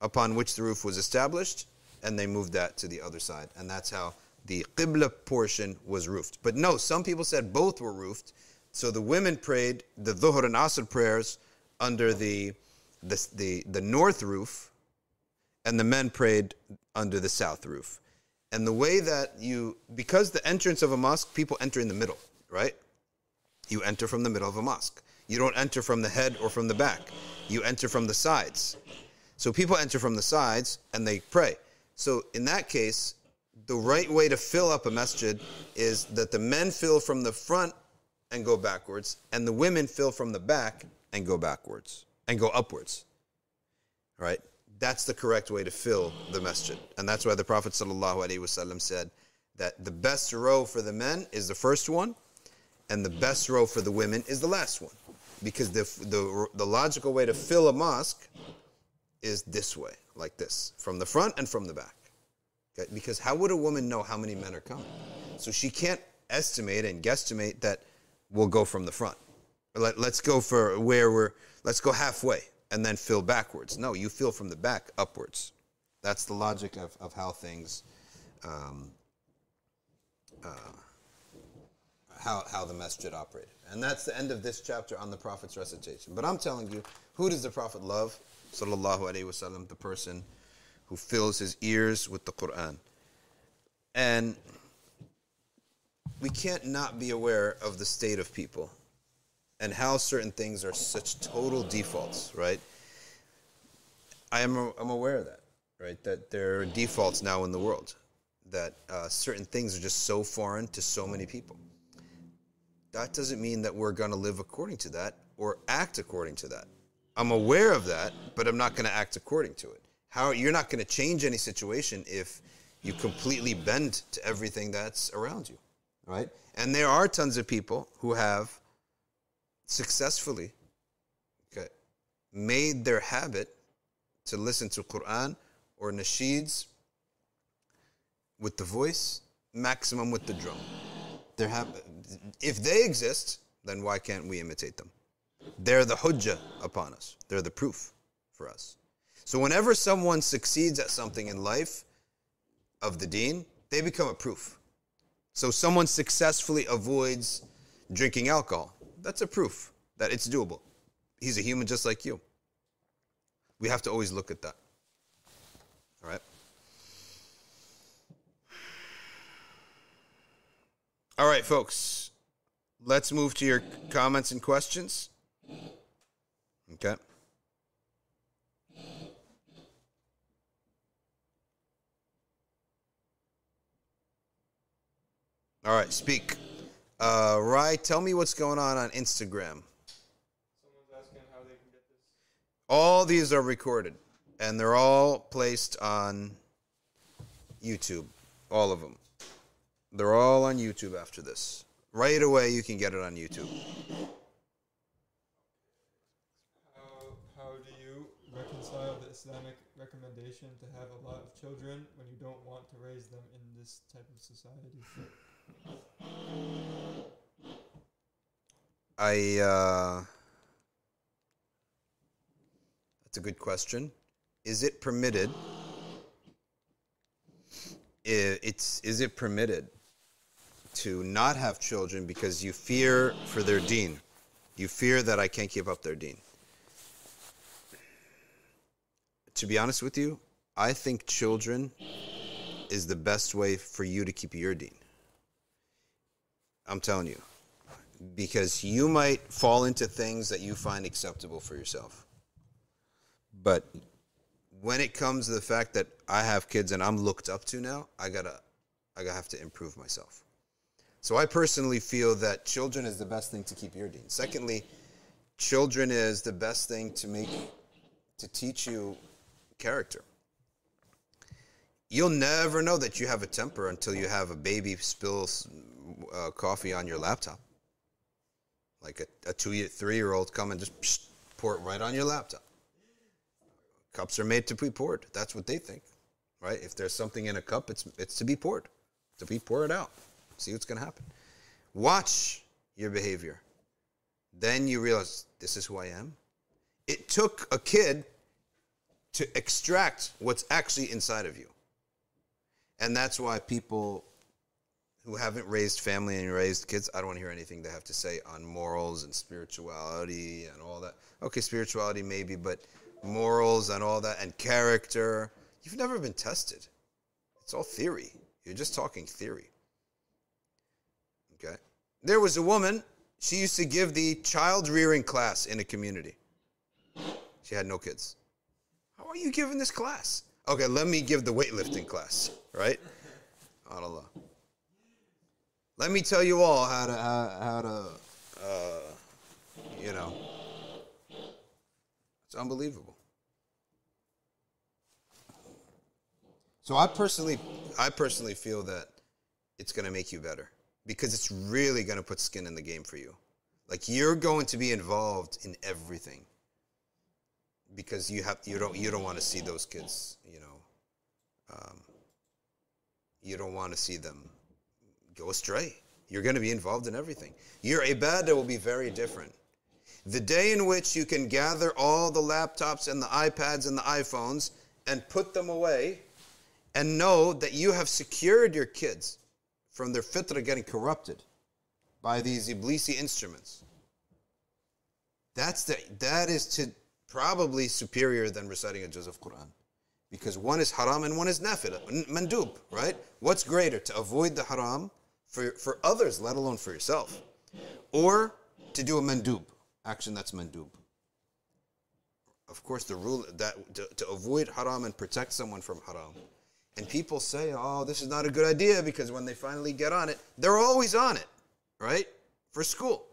upon which the roof was established, and they moved that to the other side. And that's how the Qibla portion was roofed. But no, some people said both were roofed. So the women prayed the Dhuhr and Asr prayers under the, the, the, the north roof, and the men prayed under the south roof. And the way that you, because the entrance of a mosque, people enter in the middle, right? You enter from the middle of a mosque. You don't enter from the head or from the back. You enter from the sides. So people enter from the sides and they pray. So in that case, the right way to fill up a masjid is that the men fill from the front and go backwards, and the women fill from the back and go backwards and go upwards. Right? That's the correct way to fill the masjid. And that's why the Prophet ﷺ said that the best row for the men is the first one, and the best row for the women is the last one. Because the, the, the logical way to fill a mosque is this way, like this, from the front and from the back. Okay? Because how would a woman know how many men are coming? So she can't estimate and guesstimate that we'll go from the front. Let, let's go for where we're, let's go halfway and then fill backwards. No, you fill from the back upwards. That's the logic of, of how things, um, uh, how, how the masjid operated. And that's the end of this chapter on the Prophet's recitation. But I'm telling you, who does the Prophet love? Sallallahu Alaihi Wasallam, the person who fills his ears with the Quran. And we can't not be aware of the state of people and how certain things are such total defaults, right? I am I'm aware of that, right? That there are defaults now in the world, that uh, certain things are just so foreign to so many people. That doesn't mean that we're going to live according to that or act according to that. I'm aware of that, but I'm not going to act according to it. How you're not going to change any situation if you completely bend to everything that's around you, right? And there are tons of people who have successfully okay, made their habit to listen to Quran or nasheeds with the voice, maximum with the drum. There have, if they exist, then why can't we imitate them? They're the hujjah upon us. They're the proof for us. So whenever someone succeeds at something in life of the deen, they become a proof. So someone successfully avoids drinking alcohol. That's a proof that it's doable. He's a human just like you. We have to always look at that. All right? All right, folks. Let's move to your comments and questions. Okay. All right, speak. Uh, Rai, tell me what's going on on Instagram. Someone's asking how they can get this. All these are recorded, and they're all placed on YouTube. All of them. They're all on YouTube after this. Right away, you can get it on YouTube. How, how do you reconcile the Islamic recommendation to have a lot of children when you don't want to raise them in this type of society? I uh That's a good question. Is it permitted? It's is it permitted to not have children because you fear for their deen? You fear that I can't keep up their deen. To be honest with you, I think children is the best way for you to keep your deen. I'm telling you because you might fall into things that you find acceptable for yourself. But when it comes to the fact that I have kids and I'm looked up to now, I gotta, I gotta have to improve myself. So I personally feel that children is the best thing to keep your deen. Secondly, children is the best thing to make, to teach you character. You'll never know that you have a temper until you have a baby spill uh, coffee on your laptop like a, a two year, three year old come and just psh, pour it right on your laptop. Cups are made to be poured. That's what they think, right? If there's something in a cup, it's it's to be poured, to be pour it out. See what's going to happen. Watch your behavior. Then you realize this is who I am. It took a kid to extract what's actually inside of you, and that's why people who haven't raised family and raised kids, I don't want to hear anything they have to say on morals and spirituality and all that. Okay, spirituality maybe, but morals and all that and character, you've never been tested. It's all theory. You're just talking theory. There was a woman, she used to give the child rearing class in a community. She had no kids. How are you giving this class? Okay, let me give the weightlifting class, right? Allah. Let me tell you all how to how, how to uh, you know. It's unbelievable. So I personally I personally feel that it's going to make you better because it's really going to put skin in the game for you. Like you're going to be involved in everything because you have you don't you don't want to see those kids, you know. Um, you don't want to see them go astray. You're going to be involved in everything. Your ibadah will be very different. The day in which you can gather all the laptops and the iPads and the iPhones and put them away and know that you have secured your kids from their fitrah getting corrupted by these iblisi instruments. That's the, that is to probably superior than reciting a juz of Quran. Because one is haram and one is nafila, mandub, right? What's greater, to avoid the haram for, for others, let alone for yourself, or to do a mandub, action that's mandub. Of course, the rule that to, to avoid haram and protect someone from haram. And people say, oh, this is not a good idea because when they finally get on it, they're always on it, right? For school.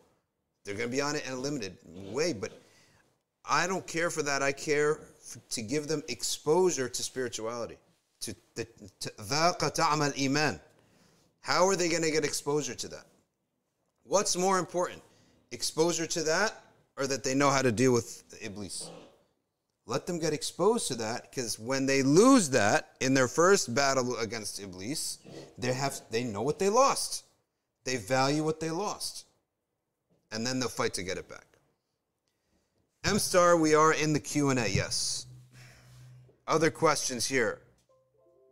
They're going to be on it in a limited way. But I don't care for that. I care to give them exposure to spirituality. To, the, iman. How are they going to get exposure to that? What's more important, exposure to that or that they know how to deal with Iblis? Let them get exposed to that because when they lose that in their first battle against Iblis, they, have, they know what they lost. They value what they lost. And then they'll fight to get it back. M Star, we are in the Q and A. Yes. Other questions here.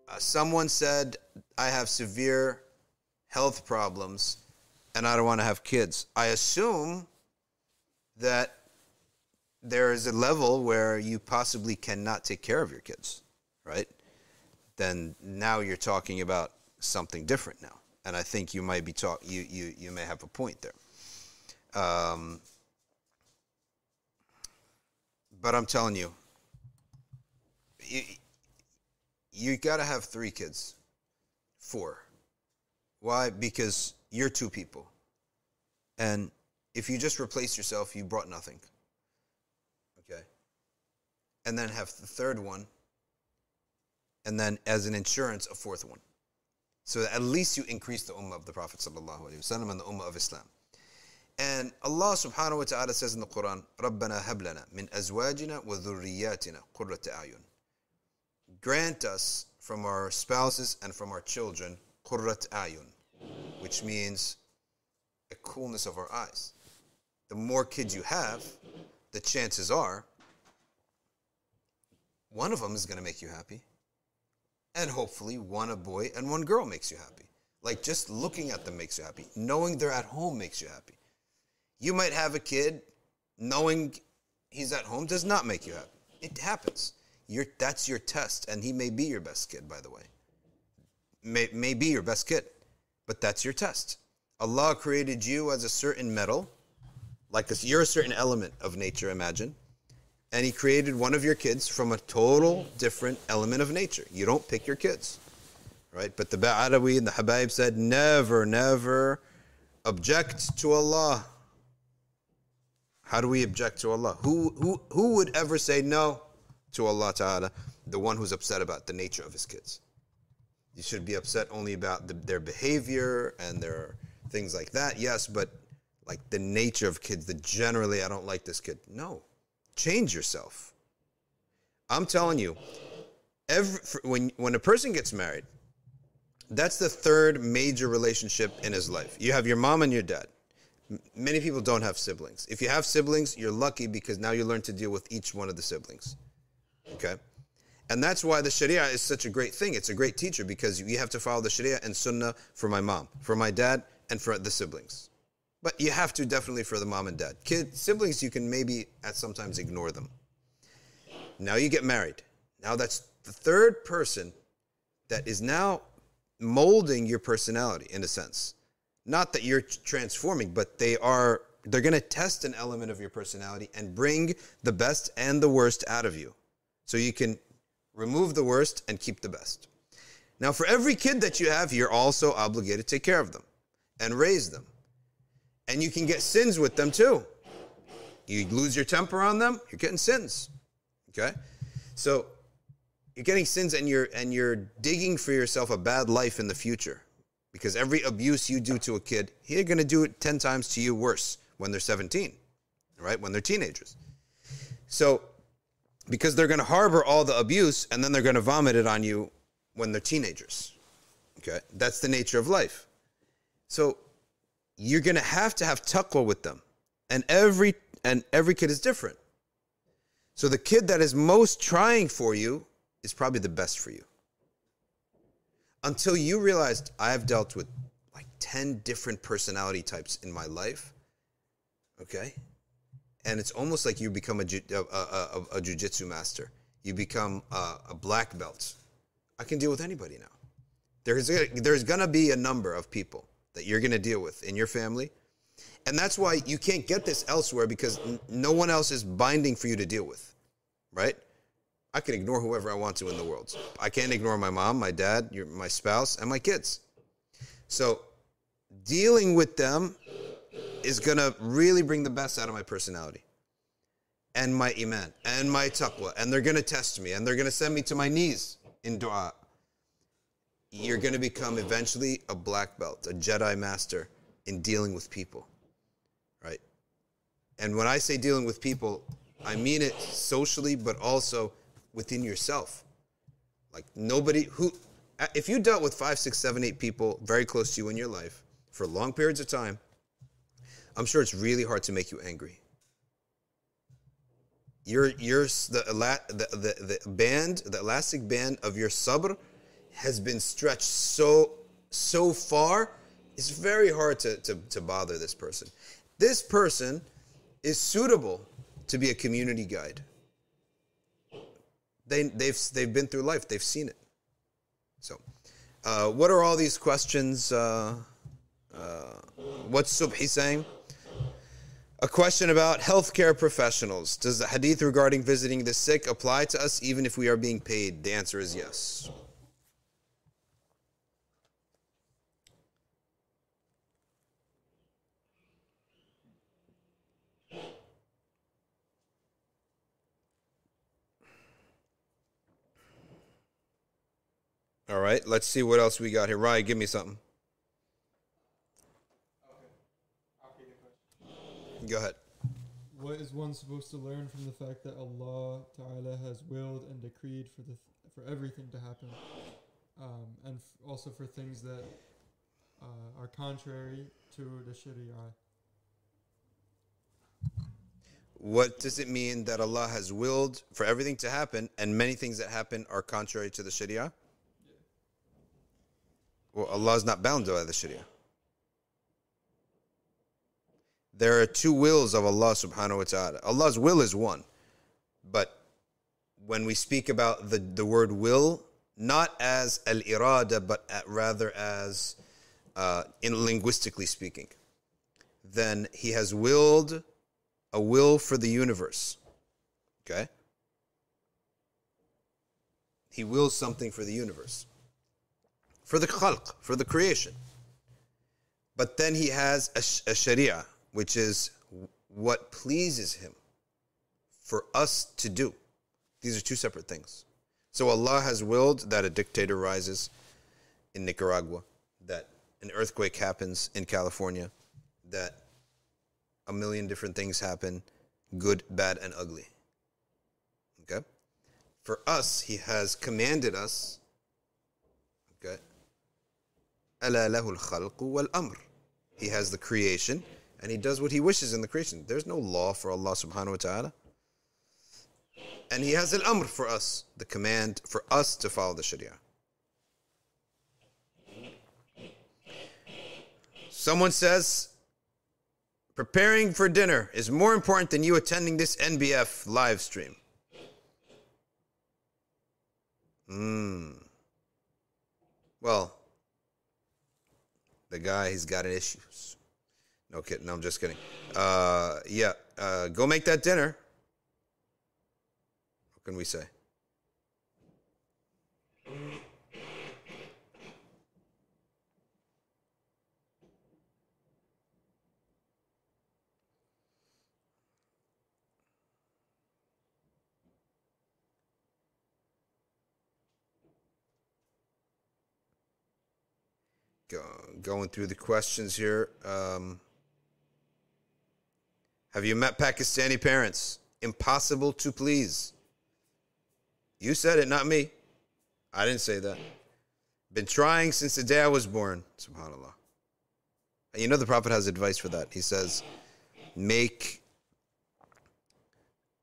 Uh, someone said I have severe health problems and I don't want to have kids. I assume that there is a level where you possibly cannot take care of your kids, right? Then now you're talking about something different now, and I think you might be talk you you you may have a point there. Um, but I'm telling you, you you got to have three kids, four. Why? Because you're two people, and if you just replace yourself, you brought nothing Okay. And then have the third one, and then as an insurance, a fourth one. So that at least you increase the ummah of the Prophet sallallahu alaihi wasallam and the ummah of Islam. And Allah subhanahu wa ta'ala says in the Quran, رَبَّنَا هَبْ لَنَا مِنْ أَزْوَاجِنَا وَذُرِّيَّاتِنَا قُرَّةَ أَعْيُنٍ Grant us from our spouses and from our children قُرَّةَ أَعْيُنٍ which means a coolness of our eyes. The more kids you have, the chances are one of them is going to make you happy. And hopefully, one a boy and one girl makes you happy. Like just looking at them makes you happy. Knowing they're at home makes you happy. You might have a kid, knowing he's at home does not make you happy. It happens. You're, that's your test, and he may be your best kid, by the way. May, may be your best kid, but that's your test. Allah created you as a certain metal, like a, you're a certain element of nature, imagine, and He created one of your kids from a total different element of nature. You don't pick your kids, right? But the Ba'alawi and the Habaib said, never, never object to Allah. How do we object to Allah? Who, who, who would ever say no to Allah Ta'ala, the one who's upset about the nature of his kids? You should be upset only about the, their behavior and their things like that, yes, but like the nature of kids, that generally I don't like this kid. No, change yourself. I'm telling you, every, when, when a person gets married, that's the third major relationship in his life. You have your mom and your dad. Many people don't have siblings. If you have siblings, you're lucky because now you learn to deal with each one of the siblings. Okay? And that's why the Sharia is such a great thing. It's a great teacher because you have to follow the Sharia and Sunnah for my mom, for my dad, and for the siblings. But you have to definitely for the mom and dad. Kid siblings, you can maybe at sometimes ignore them. Now you get married. Now that's the third person that is now molding your personality in a sense not that you're transforming, but they are they're going to test an element of your personality and bring the best and the worst out of you. So you can remove the worst and keep the best. Now, for every kid that you have, you're also obligated to take care of them and raise them. And you can get sins with them too. You lose your temper on them, you're getting sins. Okay? So you're getting sins and you're and you're digging for yourself a bad life in the future because every abuse you do to a kid, he's to do it 10 times to you worse when they're 17, right? When they're teenagers. So, because they're to harbor all the abuse and then they're to vomit it on you when they're teenagers. Okay? That's the nature of life. So, you're going to have to have taqwa with them. And every and every kid is different. So the kid that is most trying for you is probably the best for you until you realized I've dealt with like 10 different personality types in my life. Okay? And it's almost like you become a, a, a, a jujitsu master. You become a, a black belt. I can deal with anybody now. There's, there's going to be a number of people that you're going to deal with in your family. And that's why you can't get this elsewhere because n- no one else is binding for you to deal with, right? I can ignore whoever I want to in the world. I can't ignore my mom, my dad, your, my spouse, and my kids. So dealing with them is going to really bring the best out of my personality and my iman and my taqwa. And they're going to test me and they're going to send me to my knees in dua. You're going to become eventually a black belt, a Jedi master in dealing with people. Right? And when I say dealing with people, I mean it socially, but also within yourself. Like nobody who, if you dealt with five, six, seven, eight people very close to you in your life for long periods of time, I'm sure it's really hard to make you angry. your your the, the the the band, the elastic band of your sabr has been stretched so so far. It's very hard to, to, to bother this person. This person is suitable to be a community guide. They, they've, they've been through life, they've seen it. So, uh, what are all these questions? Uh, uh, what's Subhi saying? A question about healthcare professionals. Does the hadith regarding visiting the sick apply to us even if we are being paid? The answer is yes. All right, let's see what else we got here. Ryan, give me something. Okay. Go ahead. What is one supposed to learn from the fact that Allah Ta'ala has willed and decreed for the for everything to happen, um, and f- also for things that uh, are contrary to the Sharia? What does it mean that Allah has willed for everything to happen and many things that happen are contrary to the Sharia? Well, Allah is not bound by the Sharia. There are two wills of Allah subhanahu wa ta'ala. Allah's will is one. But when we speak about the, the word will, not as al irada, but at, rather as uh, in linguistically speaking, then He has willed a will for the universe. Okay? He wills something for the universe. For the khalq, for the creation. But then he has a, a sharia, which is what pleases him for us to do. These are two separate things. So Allah has willed that a dictator rises in Nicaragua, that an earthquake happens in California, that a million different things happen good, bad, and ugly. Okay? For us, He has commanded us? أَلَا لَهُ الْخَلْقُ وَالْأَمْرُ He has the creation, and He does what He wishes in the creation. There's no law for Allah subhanahu wa ta'ala. And He has al-amr for us, the command for us to follow the Sharia. Someone says, preparing for dinner is more important than you attending this NBF live stream. Hmm. Well, the guy, he's got issues. No kidding. No, I'm just kidding. Uh, yeah. Uh, go make that dinner. What can we say? Go, going through the questions here. Um, have you met Pakistani parents? Impossible to please. You said it, not me. I didn't say that. Been trying since the day I was born. Subhanallah. You know the Prophet has advice for that. He says, make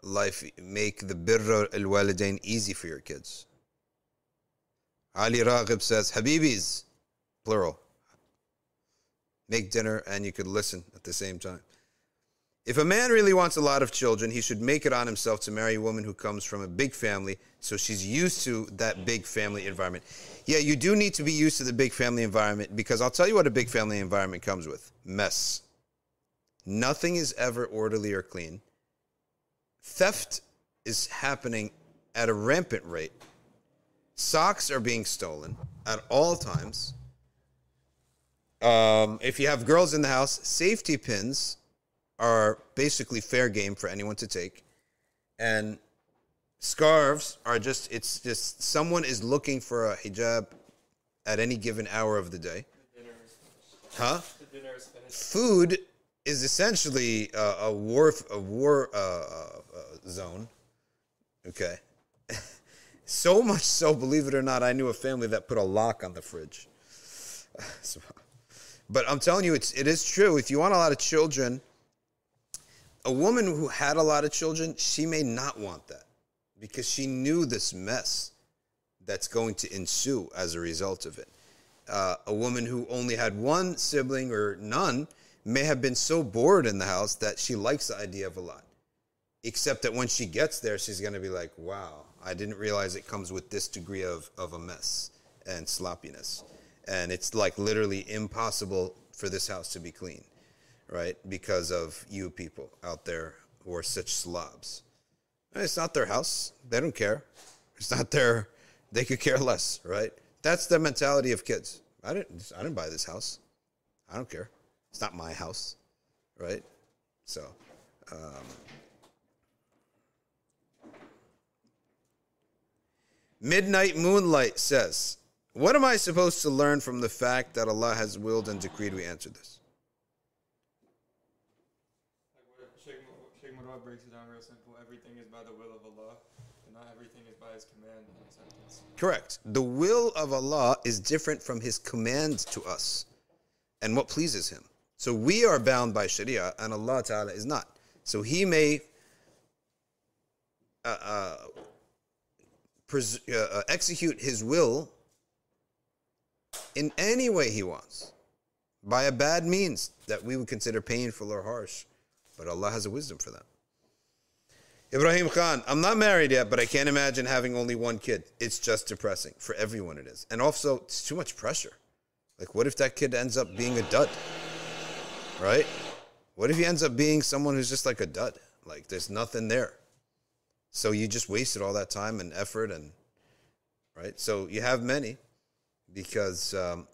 life, make the birr al walidain easy for your kids. Ali Raghib says, Habibis, plural. Make dinner and you could listen at the same time. If a man really wants a lot of children, he should make it on himself to marry a woman who comes from a big family so she's used to that big family environment. Yeah, you do need to be used to the big family environment because I'll tell you what a big family environment comes with mess. Nothing is ever orderly or clean. Theft is happening at a rampant rate. Socks are being stolen at all times. Um, if you have girls in the house, safety pins are basically fair game for anyone to take. And scarves are just, it's just someone is looking for a hijab at any given hour of the day. Huh? The dinner is finished. Food is essentially uh, a war, a war uh, uh, uh, zone. Okay. *laughs* so much so, believe it or not, I knew a family that put a lock on the fridge. *laughs* But I'm telling you, it's it is true. If you want a lot of children, a woman who had a lot of children, she may not want that because she knew this mess that's going to ensue as a result of it. Uh, a woman who only had one sibling or none may have been so bored in the house that she likes the idea of a lot. Except that when she gets there, she's going to be like, wow, I didn't realize it comes with this degree of, of a mess and sloppiness. And it's like literally impossible for this house to be clean, right? Because of you people out there who are such slobs. It's not their house. They don't care. It's not their, they could care less, right? That's the mentality of kids. I didn't, I didn't buy this house. I don't care. It's not my house, right? So, um, Midnight Moonlight says, What am I supposed to learn from the fact that Allah has willed and decreed we answer this? Sheikh, Murad breaks it down real simple. Everything is by the will of Allah, and not everything is by His command. Correct. The will of Allah is different from His command to us and what pleases Him. So we are bound by Sharia, and Allah Ta'ala is not. So He may uh, uh, pres- uh, uh, execute His will in any way He wants, by a bad means that we would consider painful or harsh. But Allah has a wisdom for that. Ibrahim Khan, I'm not married yet, but I can't imagine having only one kid. It's just depressing. For everyone, it is. And also, it's too much pressure. Like, what if that kid ends up being a dud? Right? What if he ends up being someone who's just like a dud? Like, there's nothing there. So you just wasted all that time and effort, and right? So you have many because um,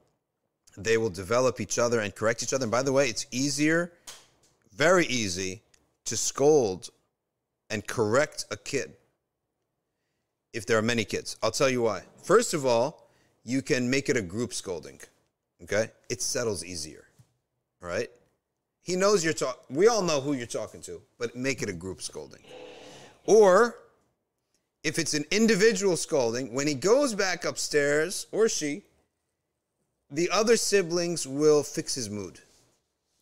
they will develop each other and correct each other. And by the way, it's easier, very easy, to scold and correct a kid if there are many kids. I'll tell you why. First of all, you can make it a group scolding. Okay? It settles easier. All right? He knows you're talking. We all know who you're talking to, but make it a group scolding. Or if it's an individual scolding, when he goes back upstairs or she, the other siblings will fix his mood.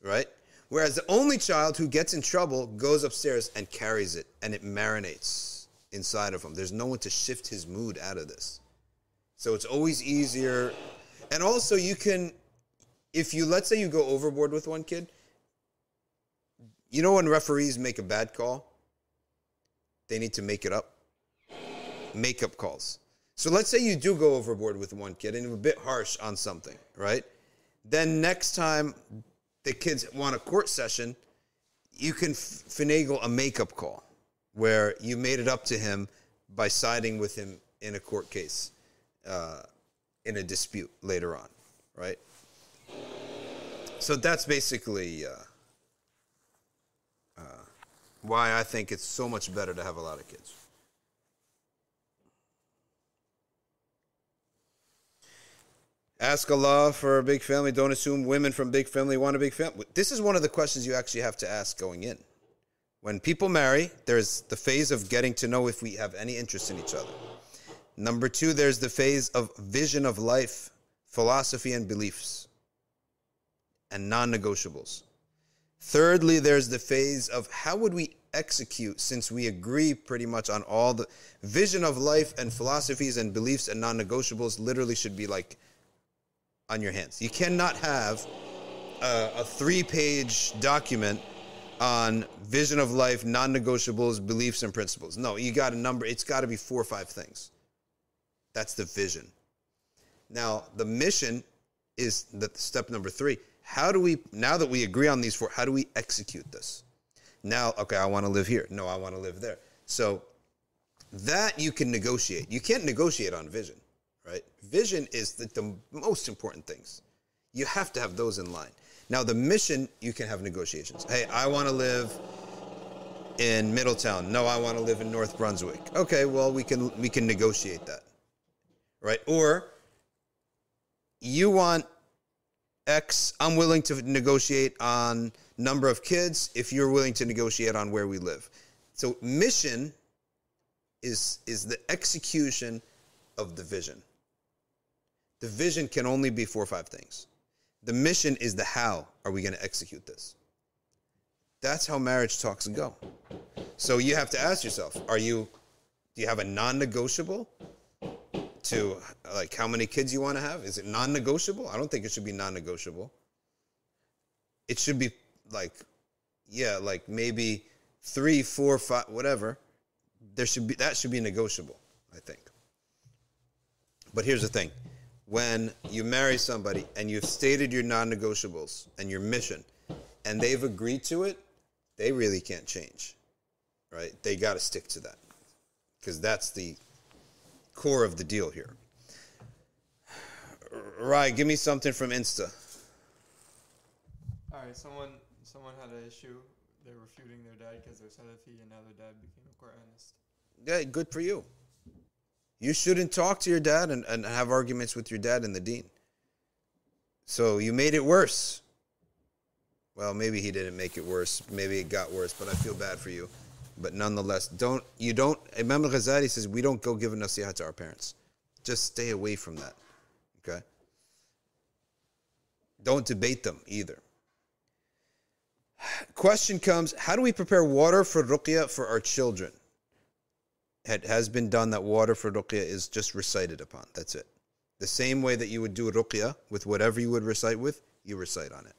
Right? Whereas the only child who gets in trouble goes upstairs and carries it, and it marinates inside of him. There's no one to shift his mood out of this. So it's always easier. And also, you can, if you, let's say you go overboard with one kid, you know when referees make a bad call? They need to make it up. Make up calls. So let's say you do go overboard with one kid and you're a bit harsh on something, right? Then next time the kids want a court session, you can finagle a makeup call where you made it up to him by siding with him in a court case, uh, in a dispute later on, right? So that's basically uh, uh, why I think it's so much better to have a lot of kids. Ask Allah for a big family. Don't assume women from big family want a big family. This is one of the questions you actually have to ask going in. When people marry, there's the phase of getting to know if we have any interest in each other. Number two, there's the phase of vision of life, philosophy, and beliefs, and non negotiables. Thirdly, there's the phase of how would we execute since we agree pretty much on all the vision of life and philosophies and beliefs and non negotiables literally should be like on your hands. You cannot have a, a three page document on vision of life, non negotiables, beliefs, and principles. No, you got a number, it's got to be four or five things. That's the vision. Now, the mission is the step number three. How do we, now that we agree on these four, how do we execute this? Now, okay, I want to live here. No, I want to live there. So that you can negotiate. You can't negotiate on vision, right? Vision is the, the most important things. You have to have those in line. Now, the mission, you can have negotiations. Hey, I want to live in Middletown. No, I want to live in North Brunswick. Okay, well, we can we can negotiate that. Right? Or you want X, I'm willing to negotiate on number of kids if you're willing to negotiate on where we live. So mission is is the execution of the vision. The vision can only be four or five things. The mission is the how are we going to execute this? That's how marriage talks go. So you have to ask yourself, are you do you have a non-negotiable to like how many kids you want to have? Is it non-negotiable? I don't think it should be non-negotiable. It should be like yeah, like maybe three, four, five, whatever. There should be that should be negotiable, I think. But here's the thing. When you marry somebody and you've stated your non-negotiables and your mission and they've agreed to it, they really can't change. Right? They got to stick to that. Cuz that's the core of the deal here. Right, give me something from Insta. All right, someone someone had an issue. They were feuding their dad because they're Salafi, and now their dad became a Quranist. Yeah, good for you. You shouldn't talk to your dad and, and have arguments with your dad and the Deen. So you made it worse. Well, maybe he didn't make it worse. Maybe it got worse, but I feel bad for you. But nonetheless, don't you don't Imam al-Ghazali says we don't go give a nasihat to our parents. Just stay away from that. Okay? Don't debate them either. Question comes, how do we prepare water for ruqya for our children? It has been done that water for ruqya is just recited upon. That's it. The same way that you would do ruqya with whatever you would recite with, you recite on it.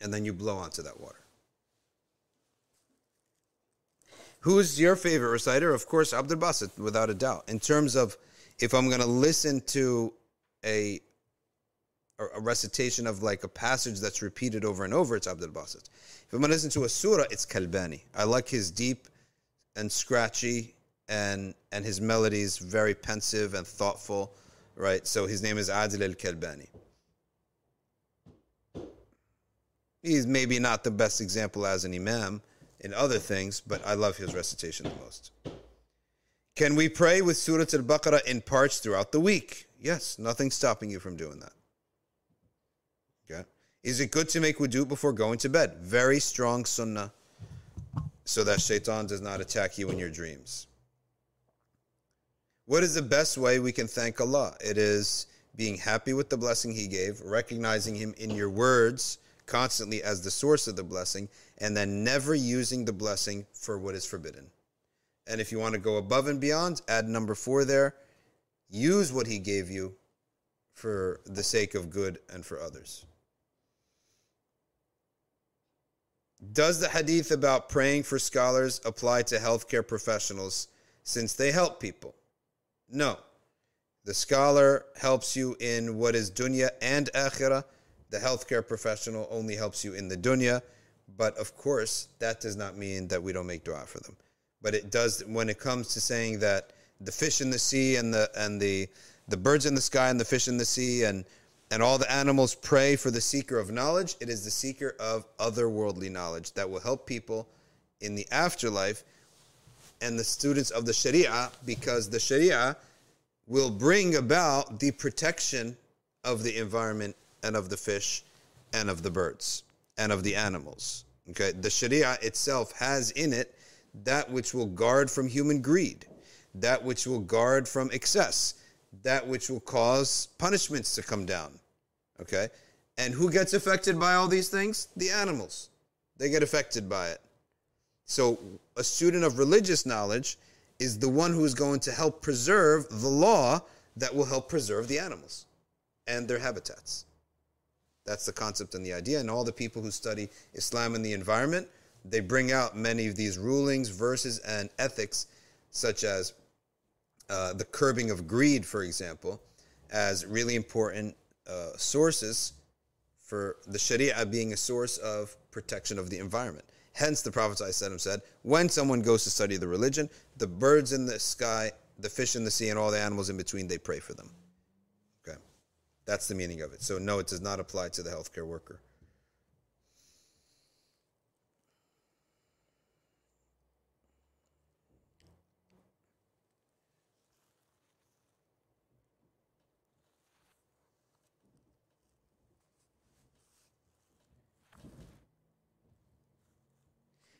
And then you blow onto that water. Who's your favorite reciter? Of course, Abdul Basit, without a doubt. In terms of if I'm going to listen to a a recitation of like a passage that's repeated over and over, it's Abdul Basit. If I'm going to listen to a surah, it's Kalbani. I like his deep and scratchy and and his melodies very pensive and thoughtful, right? So his name is Adil al-Kalbani. He's maybe not the best example as an imam in other things, but I love his recitation the most. Can we pray with Surah Al-Baqarah in parts throughout the week? Yes, nothing's stopping you from doing that. Okay. Is it good to make wudu before going to bed? Very strong sunnah so that shaitan does not attack you in your dreams. What is the best way we can thank Allah? It is being happy with the blessing He gave, recognizing Him in your words constantly as the source of the blessing, and then never using the blessing for what is forbidden. And if you want to go above and beyond, add number four there. Use what He gave you for the sake of good and for others. Does the hadith about praying for scholars apply to healthcare professionals since they help people? No. The scholar helps you in what is dunya and akhirah. The healthcare professional only helps you in the dunya. But of course, that does not mean that we don't make dua for them. But it does when it comes to saying that the fish in the sea and the and the the birds in the sky and the fish in the sea and and all the animals pray for the seeker of knowledge. It is the seeker of otherworldly knowledge that will help people in the afterlife and the students of the Sharia because the Sharia will bring about the protection of the environment and of the fish and of the birds and of the animals. Okay, the Sharia itself has in it that which will guard from human greed, that which will guard from excess, that which will cause punishments to come down. Okay? And who gets affected by all these things? The animals. They get affected by it. So, a student of religious knowledge is the one who is going to help preserve the law that will help preserve the animals and their habitats. That's the concept and the idea. And all the people who study Islam and the environment, they bring out many of these rulings, verses, and ethics, such as uh, the curbing of greed, for example, as really important uh, sources for the Sharia being a source of protection of the environment. Hence, the Prophet said, when someone goes to study the religion, the birds in the sky, the fish in the sea, and all the animals in between, they pray for them. Okay? That's the meaning of it. So, no, it does not apply to the healthcare worker.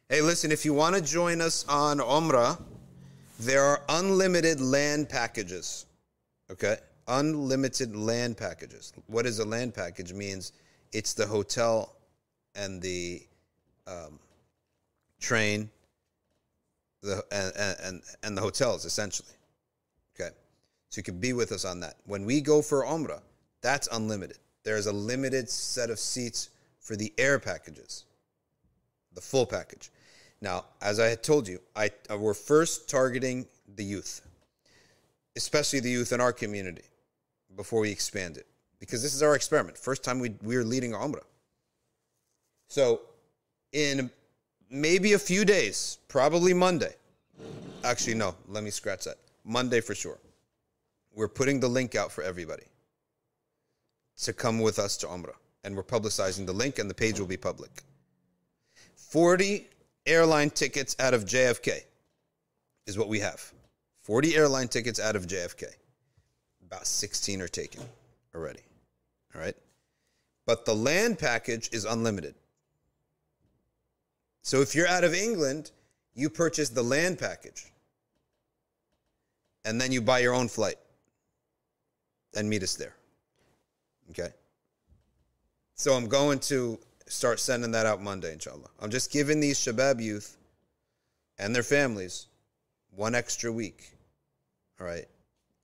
Hey, listen, if you want to join us on Umrah, there are unlimited land packages. Okay? Unlimited land packages. What is a land package? Means it's the hotel and the um, train, the and, and and the hotels essentially. Okay, so you can be with us on that. When we go for Umrah, that's unlimited. There's a limited set of seats for the air packages, the full package. Now, as I had told you, I uh, we're first targeting the youth, especially the youth in our community, before we expand it, because this is our experiment. First time we we're leading Umrah. So, in maybe a few days, probably Monday. Actually, no, let me scratch that. Monday for sure. We're putting the link out for everybody to come with us to Umrah. And we're publicizing the link, and the page will be public. 40 airline tickets out of JFK is what we have. 40 airline tickets out of JFK. About 16 are taken already. All right. But the land package is unlimited. So if you're out of England, you purchase the land package. And then you buy your own flight and meet us there. Okay? So I'm going to start sending that out Monday, inshallah. I'm just giving these Shabab youth and their families one extra week, all right,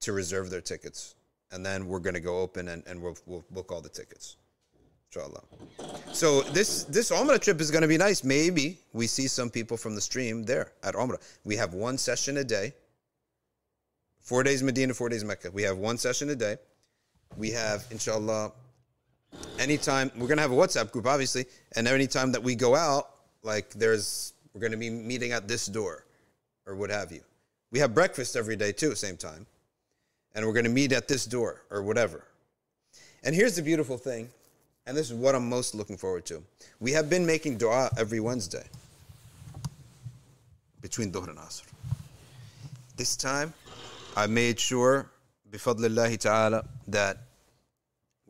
to reserve their tickets. And then we're going to go open and, and we'll, we'll book all the tickets. Inshallah. So this this Umrah trip is going to be nice. Maybe we see some people from the stream there at Umrah. We have one session a day. Four days Medina, four days Mecca. We have one session a day. We have, inshallah, anytime we're gonna have a WhatsApp group, obviously, and anytime that we go out, like there's we're gonna be meeting at this door or what have you. We have breakfast every day too, same time. And we're gonna meet at this door or whatever. And here's the beautiful thing, and this is what I'm most looking forward to. We have been making dua every Wednesday between Dhuhr and Asr. This time, I made sure, bifadlillahi ta'ala, that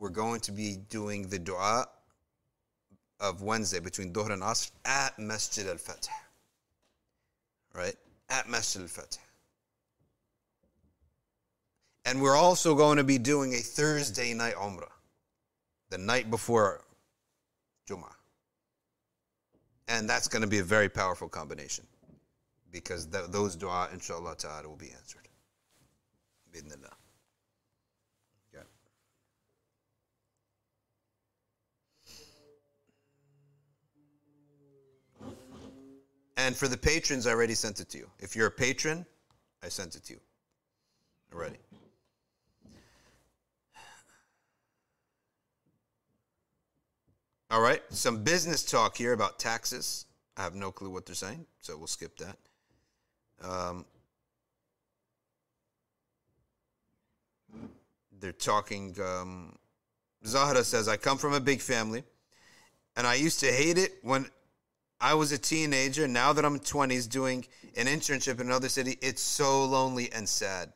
we're going to be doing the dua of Wednesday between Dhuhr and Asr at Masjid al Fatih. Right? At Masjid al Fatih. And we're also going to be doing a Thursday night Umrah, the night before Jummah. And that's going to be a very powerful combination because th- those dua, inshallah ta'ala, will be answered. Bidnillah. And for the patrons, I already sent it to you. If you're a patron, I sent it to you already. All right, some business talk here about taxes. I have no clue what they're saying, so we'll skip that. Um, they're talking. Um, Zahra says, I come from a big family, and I used to hate it when I was a teenager. Now that I'm 20s doing an internship in another city, it's so lonely and sad.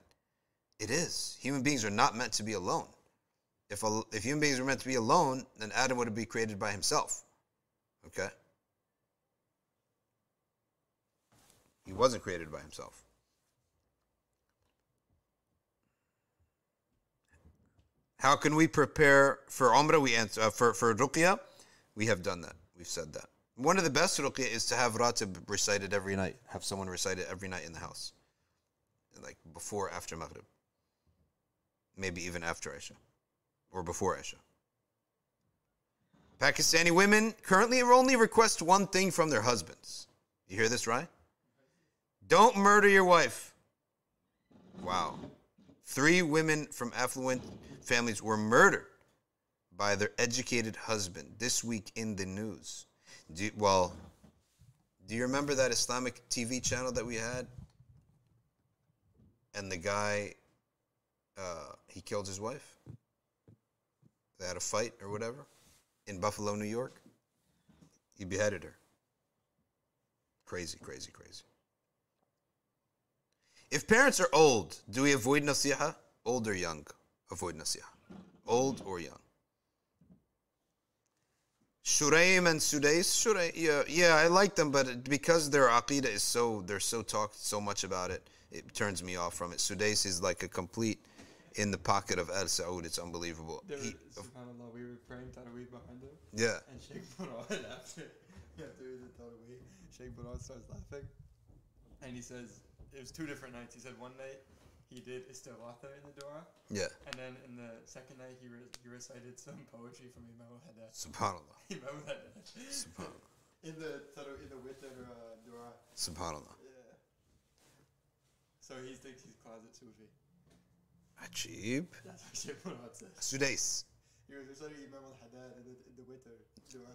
It is. Human beings are not meant to be alone. If, a, if human beings were meant to be alone, then Adam would have been created by himself. Okay? He wasn't created by himself. How can we prepare for Umrah? We answer uh, for for Ruqya. We have done that. We've said that. One of the best Ruqya is to have Ratib recited every night. Have someone recite it every night in the house, like before, after Maghrib, maybe even after Isha, or before Isha. Pakistani women currently only request one thing from their husbands. You hear this, right? Don't murder your wife. Wow. Three women from affluent families were murdered by their educated husband this week in the news. Do you, well, do you remember that Islamic TV channel that we had? And the guy, uh, he killed his wife. They had a fight or whatever in Buffalo, New York. He beheaded her. Crazy, crazy, crazy. If parents are old, do we avoid nasiha? Old or young? Avoid nasiha. Old or young? Shuraim and Sudais, Shuraim, yeah, yeah, I like them, but because their aqidah is so, they're so talked so much about it, it turns me off from it. Sudais is like a complete in the pocket of Al Saud. It's unbelievable. There, He- subhanAllah, we were praying Tarawih behind him, yeah, and Sheikh Murad *laughs* after, after the Sheikh Murad starts laughing, and he says it was two different nights. He said one night he did istighatha in the dua, Yeah. and then in the second night he, re- he recited some poetry from Imam al-Haddad. Subhanallah. *laughs* Imam al-Haddad. Subhanallah. in the taru- in the witr uh, dua. Subhanallah. Yeah. So he thinks he's closet Sufi. Ajib. *laughs* That's what Sheikh Murad says. Sudais. He was reciting Imam al-Haddad in the, in the witr dua.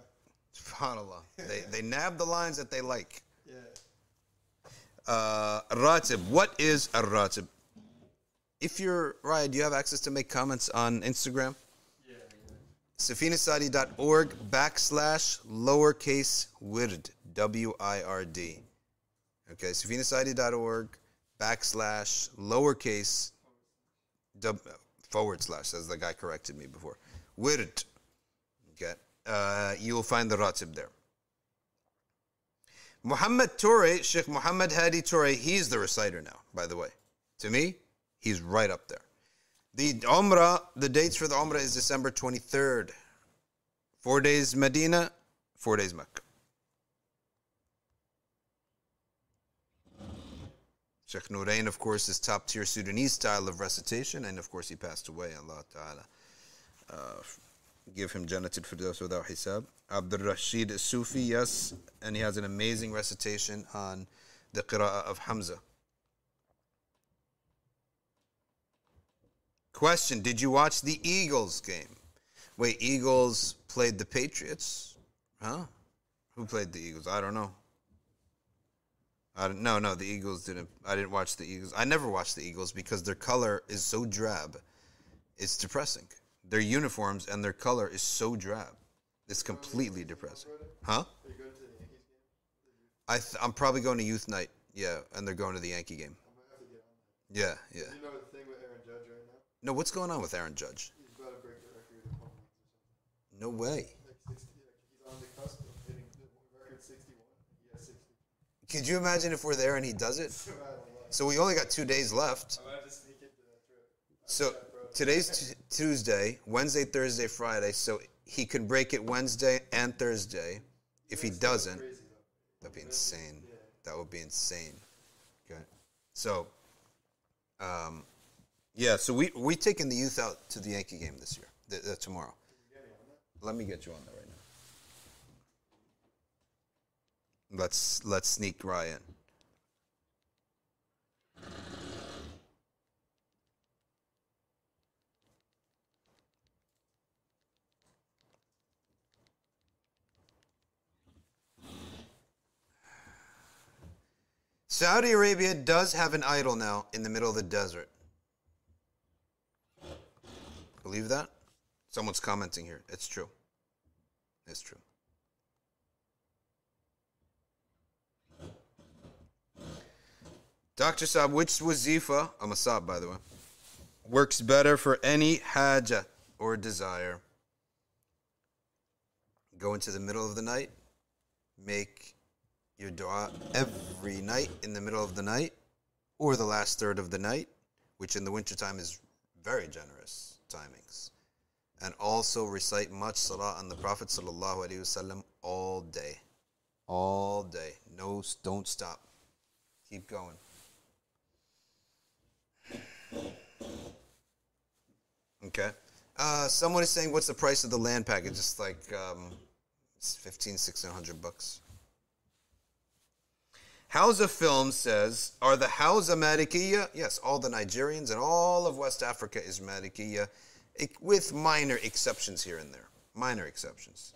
Subhanallah. *laughs* They, they nab the lines that they like. Yeah. Uh, ratib. What is a ratib? If you're right, do you have access to make comments on Instagram? Yeah. safinasociety.org backslash lowercase wird W I R D. Okay, safinasociety.org backslash lowercase forward slash, as the guy corrected me before. Wird. Okay, uh, you will find the ratib there. Muhammad Toure, Sheikh Muhammad Hadi Toure, he's the reciter now, by the way. To me, he's right up there. The Umrah, the dates for the Umrah is December 23rd. Four days Medina, four days Mecca. Sheikh Nourain, of course, is top tier Sudanese style of recitation, and of course, he passed away. Allah Ta'ala uh, give him Jannatul Firdaus without hisab. Abdul Rashid Sufi, yes, and he has an amazing recitation on the Qira'ah of Hamza. Question Did you watch the Eagles game? Wait, Eagles played the Patriots? Huh? Who played the Eagles? I don't know. I don't, no, no, the Eagles didn't. I didn't watch the Eagles. I never watched the Eagles because their color is so drab. It's depressing. Their uniforms and their color is so drab. It's completely depressing. Huh? I th- I'm probably going to youth night. Yeah, and they're going to the Yankee game. Yeah, yeah. You know the thing with Aaron Judge right now? No, what's going on with Aaron Judge? He's about to break the record of home runs or something. No way. Like 60, like he's on the cusp of hitting the record 61. He has 60. Could you imagine if we're there and he does it? So *laughs* I don't know. So we only got two days left. I might have to sneak into that trip. So today's t- Tuesday, Wednesday, Thursday, Friday. So he could break it Wednesday and Thursday. If he doesn't, that'd be insane. That would be insane. Okay. So, um, yeah. So we we taking the youth out to the Yankee game this year, th- th- tomorrow. Let me get you on that right now. Let's let's sneak Ryan. Saudi Arabia does have an idol now in the middle of the desert. Believe that? Someone's commenting here. It's true. It's true. Dr. Saab, which wazifa, a masab by the way, works better for any haja or desire? Go into the middle of the night, make your dua every night in the middle of the night or the last third of the night, which in the wintertime is very generous timings. And also recite much salah on the Prophet all day. All day. No, don't stop. Keep going. Okay. Uh, someone is saying, what's the price of the land package? It's like um, it's 15, 1600 bucks. Hausa Film says, are the Hausa Malikiya? Yes, all the Nigerians and all of West Africa is Malikiya, with minor exceptions here and there. Minor exceptions.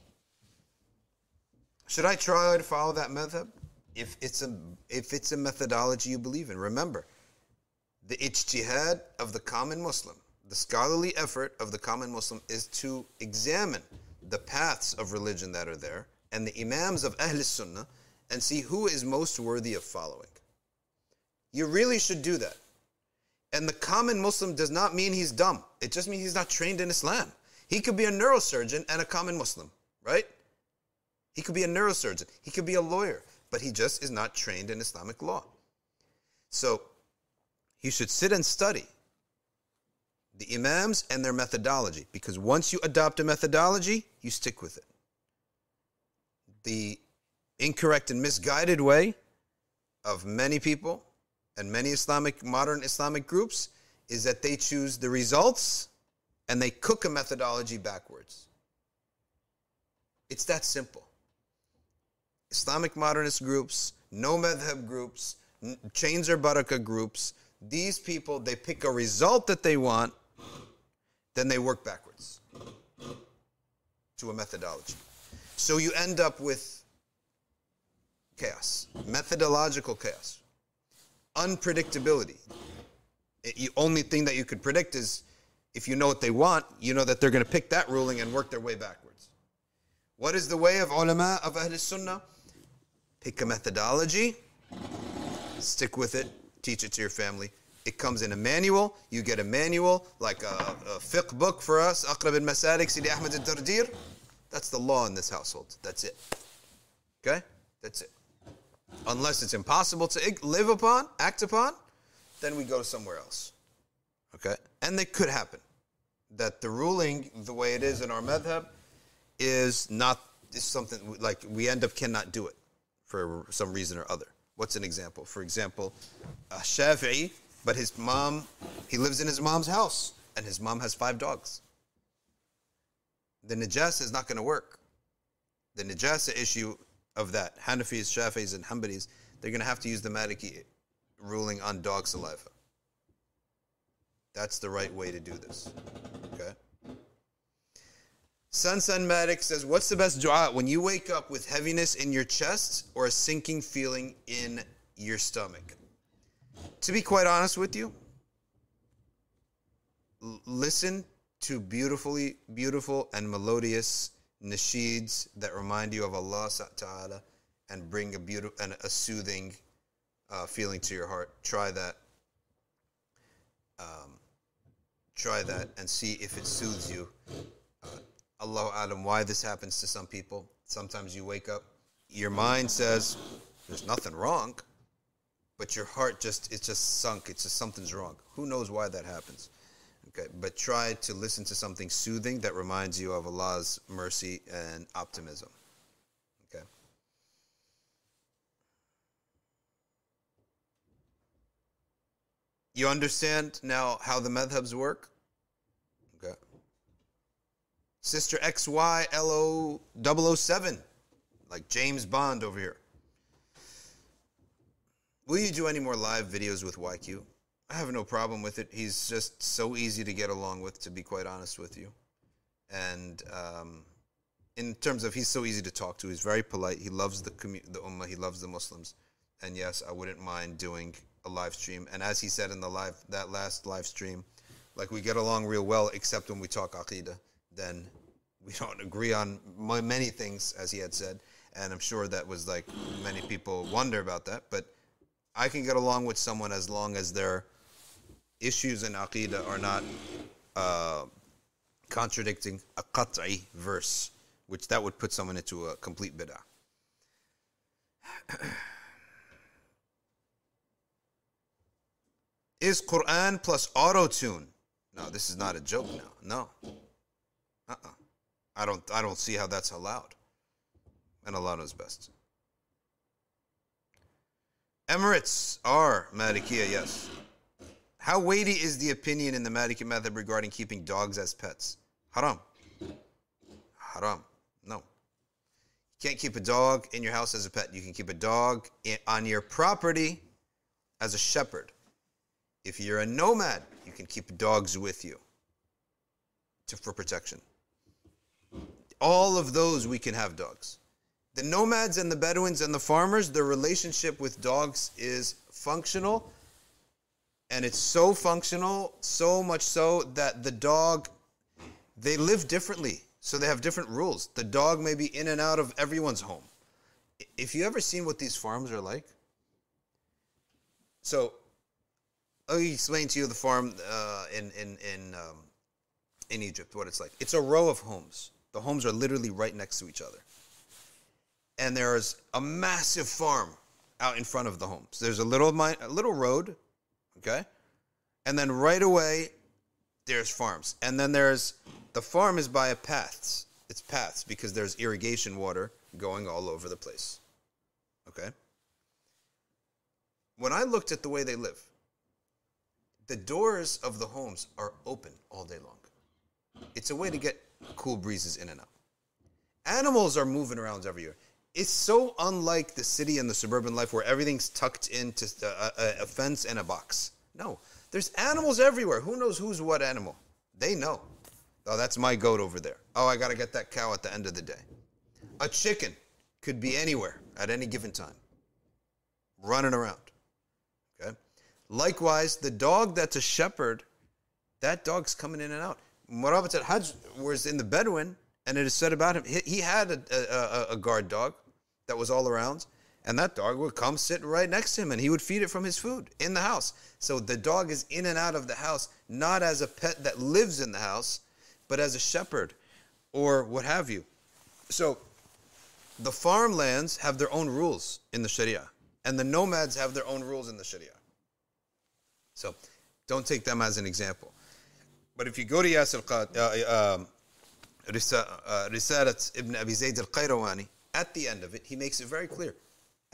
Should I try to follow that method? If it's a if it's a methodology you believe in, remember the ijtihad of the common Muslim, the scholarly effort of the common Muslim is to examine the paths of religion that are there and the imams of Ahl Sunnah and see who is most worthy of following. You really should do that. And the common Muslim does not mean he's dumb. It just means he's not trained in Islam. He could be a neurosurgeon and a common Muslim, right? He could be a neurosurgeon. He could be a lawyer, but he just is not trained in Islamic law. So you should sit and study the Imams and their methodology because once you adopt a methodology, you stick with it. The incorrect and misguided way of many people and many Islamic, modern Islamic groups is that they choose the results and they cook a methodology backwards. It's that simple. Islamic modernist groups, no madhab groups, chains or barakah groups, these people, they pick a result that they want, then they work backwards to a methodology. So you end up with chaos, methodological chaos, unpredictability. The only thing that you could predict is if you know what they want, you know that they're going to pick that ruling and work their way backwards. What is the way of ulama of Ahl Sunnah? Pick a methodology, stick with it, teach it to your family. It comes in a manual. You get a manual, like a, a fiqh book for us, Aqrab al-Masalik, Sidi Ahmed al-Dardir. That's the law in this household. That's it. Okay? That's it. Unless it's impossible to live upon, act upon, then we go somewhere else. Okay? And it could happen that the ruling, the way it is in our madhab, is not is something like we end up cannot do it for some reason or other. What's an example? For example, a Shafi'i, but his mom, he lives in his mom's house, and his mom has five dogs. The najasa is not going to work. The najasa issue of that, Hanafis, Shafis, and Hanbalis, they're going to have to use the Maliki ruling on dog saliva. That's the right way to do this. Okay? Sansan Matic says, What's the best dua when you wake up with heaviness in your chest or a sinking feeling in your stomach? To be quite honest with you, l- listen to beautifully beautiful and melodious nasheeds that remind you of Allah Ta'ala and bring a beautiful and a soothing uh, feeling to your heart. Try that. Um, try that and see if it soothes you. Uh, Allahu why this happens to some people. Sometimes you wake up, your mind says, there's nothing wrong, but your heart just, it's just sunk. It's just something's wrong. Who knows why that happens? Okay, but try to listen to something soothing that reminds you of Allah's mercy and optimism. Okay. You understand now how the madhabs work? Okay. Sister XYLO 007, like James Bond over here. Will you do any more live videos with YQ? I have no problem with it. He's just so easy to get along with, to be quite honest with you. And um, in terms of he's so easy to talk to, he's very polite. He loves the commu- the ummah. He loves the Muslims. And yes, I wouldn't mind doing a live stream. And as he said in the live that last live stream, like we get along real well, except when we talk aqidah. Then we *laughs* don't agree on many things, as he had said. And I'm sure that was like many people wonder about that. But I can get along with someone as long as their issues in aqidah are not uh, contradicting a qat'i verse, which that would put someone into a complete bid'ah. *clears throat* Is Quran plus auto tune? No, this is not a joke now. No. Uh-uh. I don't I don't see how that's allowed. And Allah knows best. Emirates are Malikiya, yes. How weighty is the opinion in the Maliki method regarding keeping dogs as pets? Haram. Haram. No. You can't keep a dog in your house as a pet. You can keep a dog in, on your property as a shepherd. If you're a nomad, you can keep dogs with you to, for protection. All of those we can have dogs. The nomads and the Bedouins and the farmers, their relationship with dogs is functional. And it's so functional, so much so that the dog, they live differently. So they have different rules. The dog may be in and out of everyone's home. If you ever seen what these farms are like, so I'll explain to you the farm uh, in in in um, in Egypt what it's like. It's a row of homes. The homes are literally right next to each other, and there's a massive farm out in front of the homes. There's a little a little road, okay, and then right away there's farms, and then there's the farm is by a paths. It's paths because there's irrigation water going all over the place. Okay. When I looked at the way they live, the doors of the homes are open all day long. It's a way to get cool breezes in and out. Animals are moving around everywhere. It's so unlike the city and the suburban life where everything's tucked into a, a, uh, uh, a fence and a box. No, there's animals everywhere. Who knows who's what animal? They know. Oh, that's my goat over there. Oh, I got to get that cow at the end of the day. A chicken could be anywhere at any given time, running around. Okay. Likewise, the dog that's a shepherd, that dog's coming in and out. Murabit al Hajj was in the Bedouin, and it is said about him, he, he had a, a, a guard dog that was all around, and that dog would come sit right next to him, and he would feed it from his food in the house. So the dog is in and out of the house, not as a pet that lives in the house, but as a shepherd or what have you. So the farmlands have their own rules in the Sharia, and the nomads have their own rules in the Sharia. So don't take them as an example. But if you go to Yasir uh, um, uh, Risalat ibn Abi Zayd al Qayrawani, at the end of it, he makes it very clear.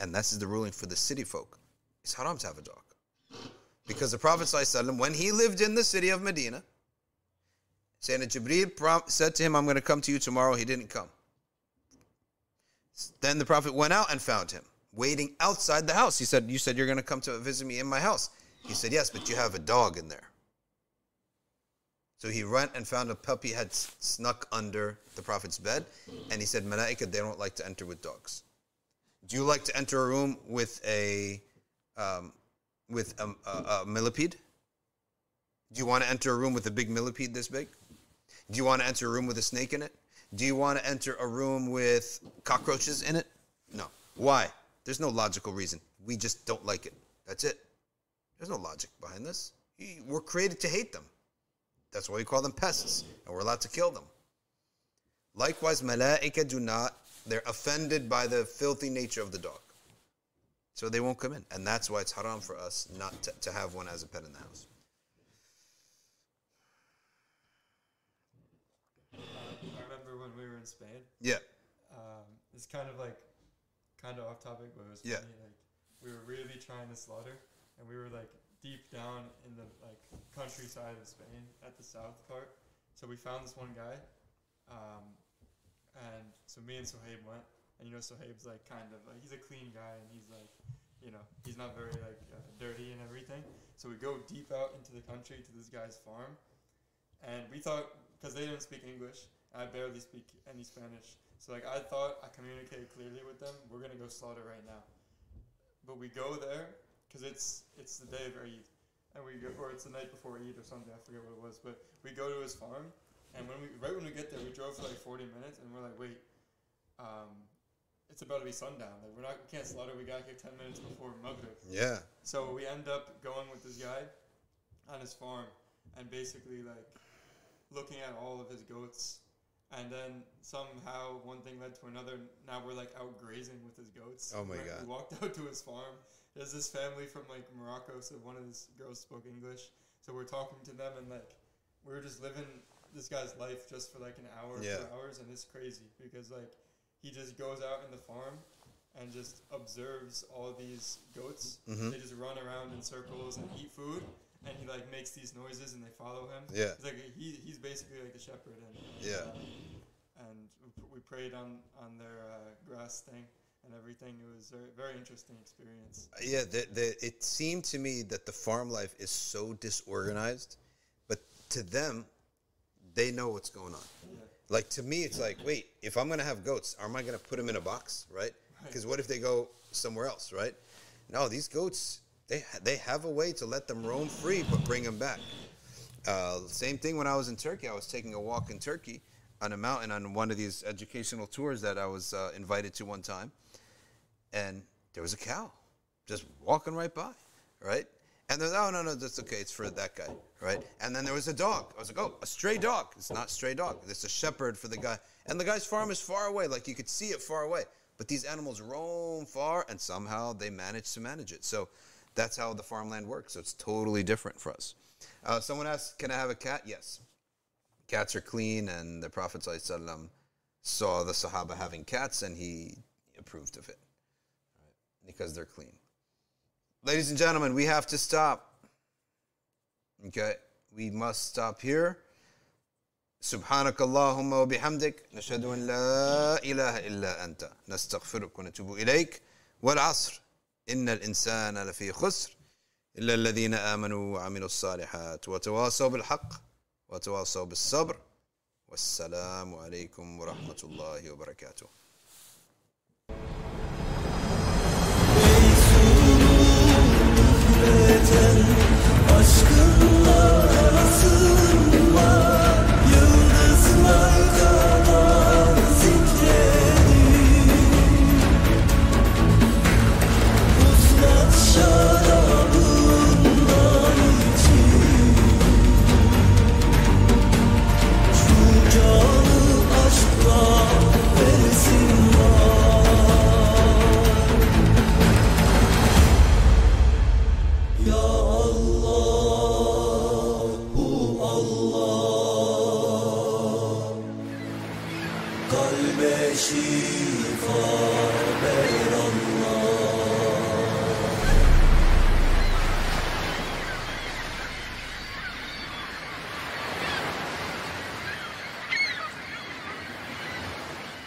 And this is the ruling for the city folk. It's haram to have a dog. Because the Prophet, when he lived in the city of Medina, Sayyidina Jibreel said to him, I'm going to come to you tomorrow. He didn't come. Then the Prophet went out and found him, waiting outside the house. He said, You said you're going to come to visit me in my house. He said, Yes, but you have a dog in there. So he went and found a puppy had snuck under the Prophet's bed, and he said, Malaika, they don't like to enter with dogs. Do you like to enter a room with a um, with a, a, a millipede? Do you want to enter a room with a big millipede this big? Do you want to enter a room with a snake in it? Do you want to enter a room with cockroaches in it? No. Why? There's no logical reason. We just don't like it. That's it. There's no logic behind this. We're created to hate them. That's why we call them pests, and we're allowed to kill them. Likewise, malaika do not, they're offended by the filthy nature of the dog. So they won't come in. And that's why it's haram for us not to, to have one as a pet in the house. I remember when we were in Spain. Yeah. Um, it's kind of like, kind of off topic, but it was Yeah. funny. Like we were really trying to slaughter, and we were like deep down in the like countryside of Spain at the south part. So we found this one guy, um, and so me and Sohaib went, and you know Sohaib's like kind of like he's a clean guy, and he's like, you know, he's not very like uh, dirty and everything. So we go deep out into the country to this guy's farm, and we thought because they didn't speak English, I barely speak any Spanish. So like I thought I communicated clearly with them. We're gonna go slaughter right now, but we go there because it's it's the day of Eid, and we go or it's the night before Eid or something. I forget what it was, but we go to his farm, and when we right when we get there, we drove for like forty minutes, and we're like, wait, um, it's about to be sundown. Like we're not we can't slaughter. We got here ten minutes before Maghrib. Yeah. So we end up going with this guy on his farm and basically like looking at all of his goats. And then somehow one thing led to another. Now we're like out grazing with his goats. Oh my We're- God. We walked *laughs* out to his farm. There's this family from like Morocco, so one of his girls spoke English. So we're talking to them and like we were just living this guy's life just for like an hour, Yeah. two hours, and it's crazy because like he just goes out in the farm and just observes all these goats. Mhm. They just run around in circles and eat food, and he like makes these noises and they follow him. Yeah. It's like he, he's basically like the shepherd, and Yeah. uh, and we, prayed on on their uh, grass thing and everything. It was a very, very interesting experience. Yeah, the, the, it seemed to me that the farm life is so disorganized, but to them, they know what's going on. Like to me, it's like, wait, if I'm gonna have goats, am I gonna put them in a box, right? Because what if they go somewhere else, right? No, these goats, they they have a way to let them roam free, but bring them back. Uh, same thing when I was in Turkey. I was taking a walk in Turkey on a mountain on one of these educational tours that I was uh, invited to one time, and there was a cow just walking right by, right? And they're oh no no that's okay it's for that guy, right? And then there was a dog. I was like oh a stray dog. It's not stray dog. It's a shepherd for the guy. And the guy's farm is far away, like you could see it far away. But these animals roam far, and somehow they manage to manage it. So that's how the farmland works. So it's totally different for us. Uh, someone asked, "Can I have a cat?" Yes. Cats are clean, and the Prophet ﷺ saw the Sahaba having cats, and he approved of it. because they're clean. Ladies and gentlemen, we have to stop. Okay, we must stop here. سبحانك اللهم وبحمدك نشهد أن لا إله إلا أنت نستغفرك ونتوب إليك والعصر إن الإنسان لفي خسر إلا الذين آمنوا وعملوا الصالحات وتواصوا بالحق وتواصوا بالصبر والسلام عليكم ورحمة الله وبركاته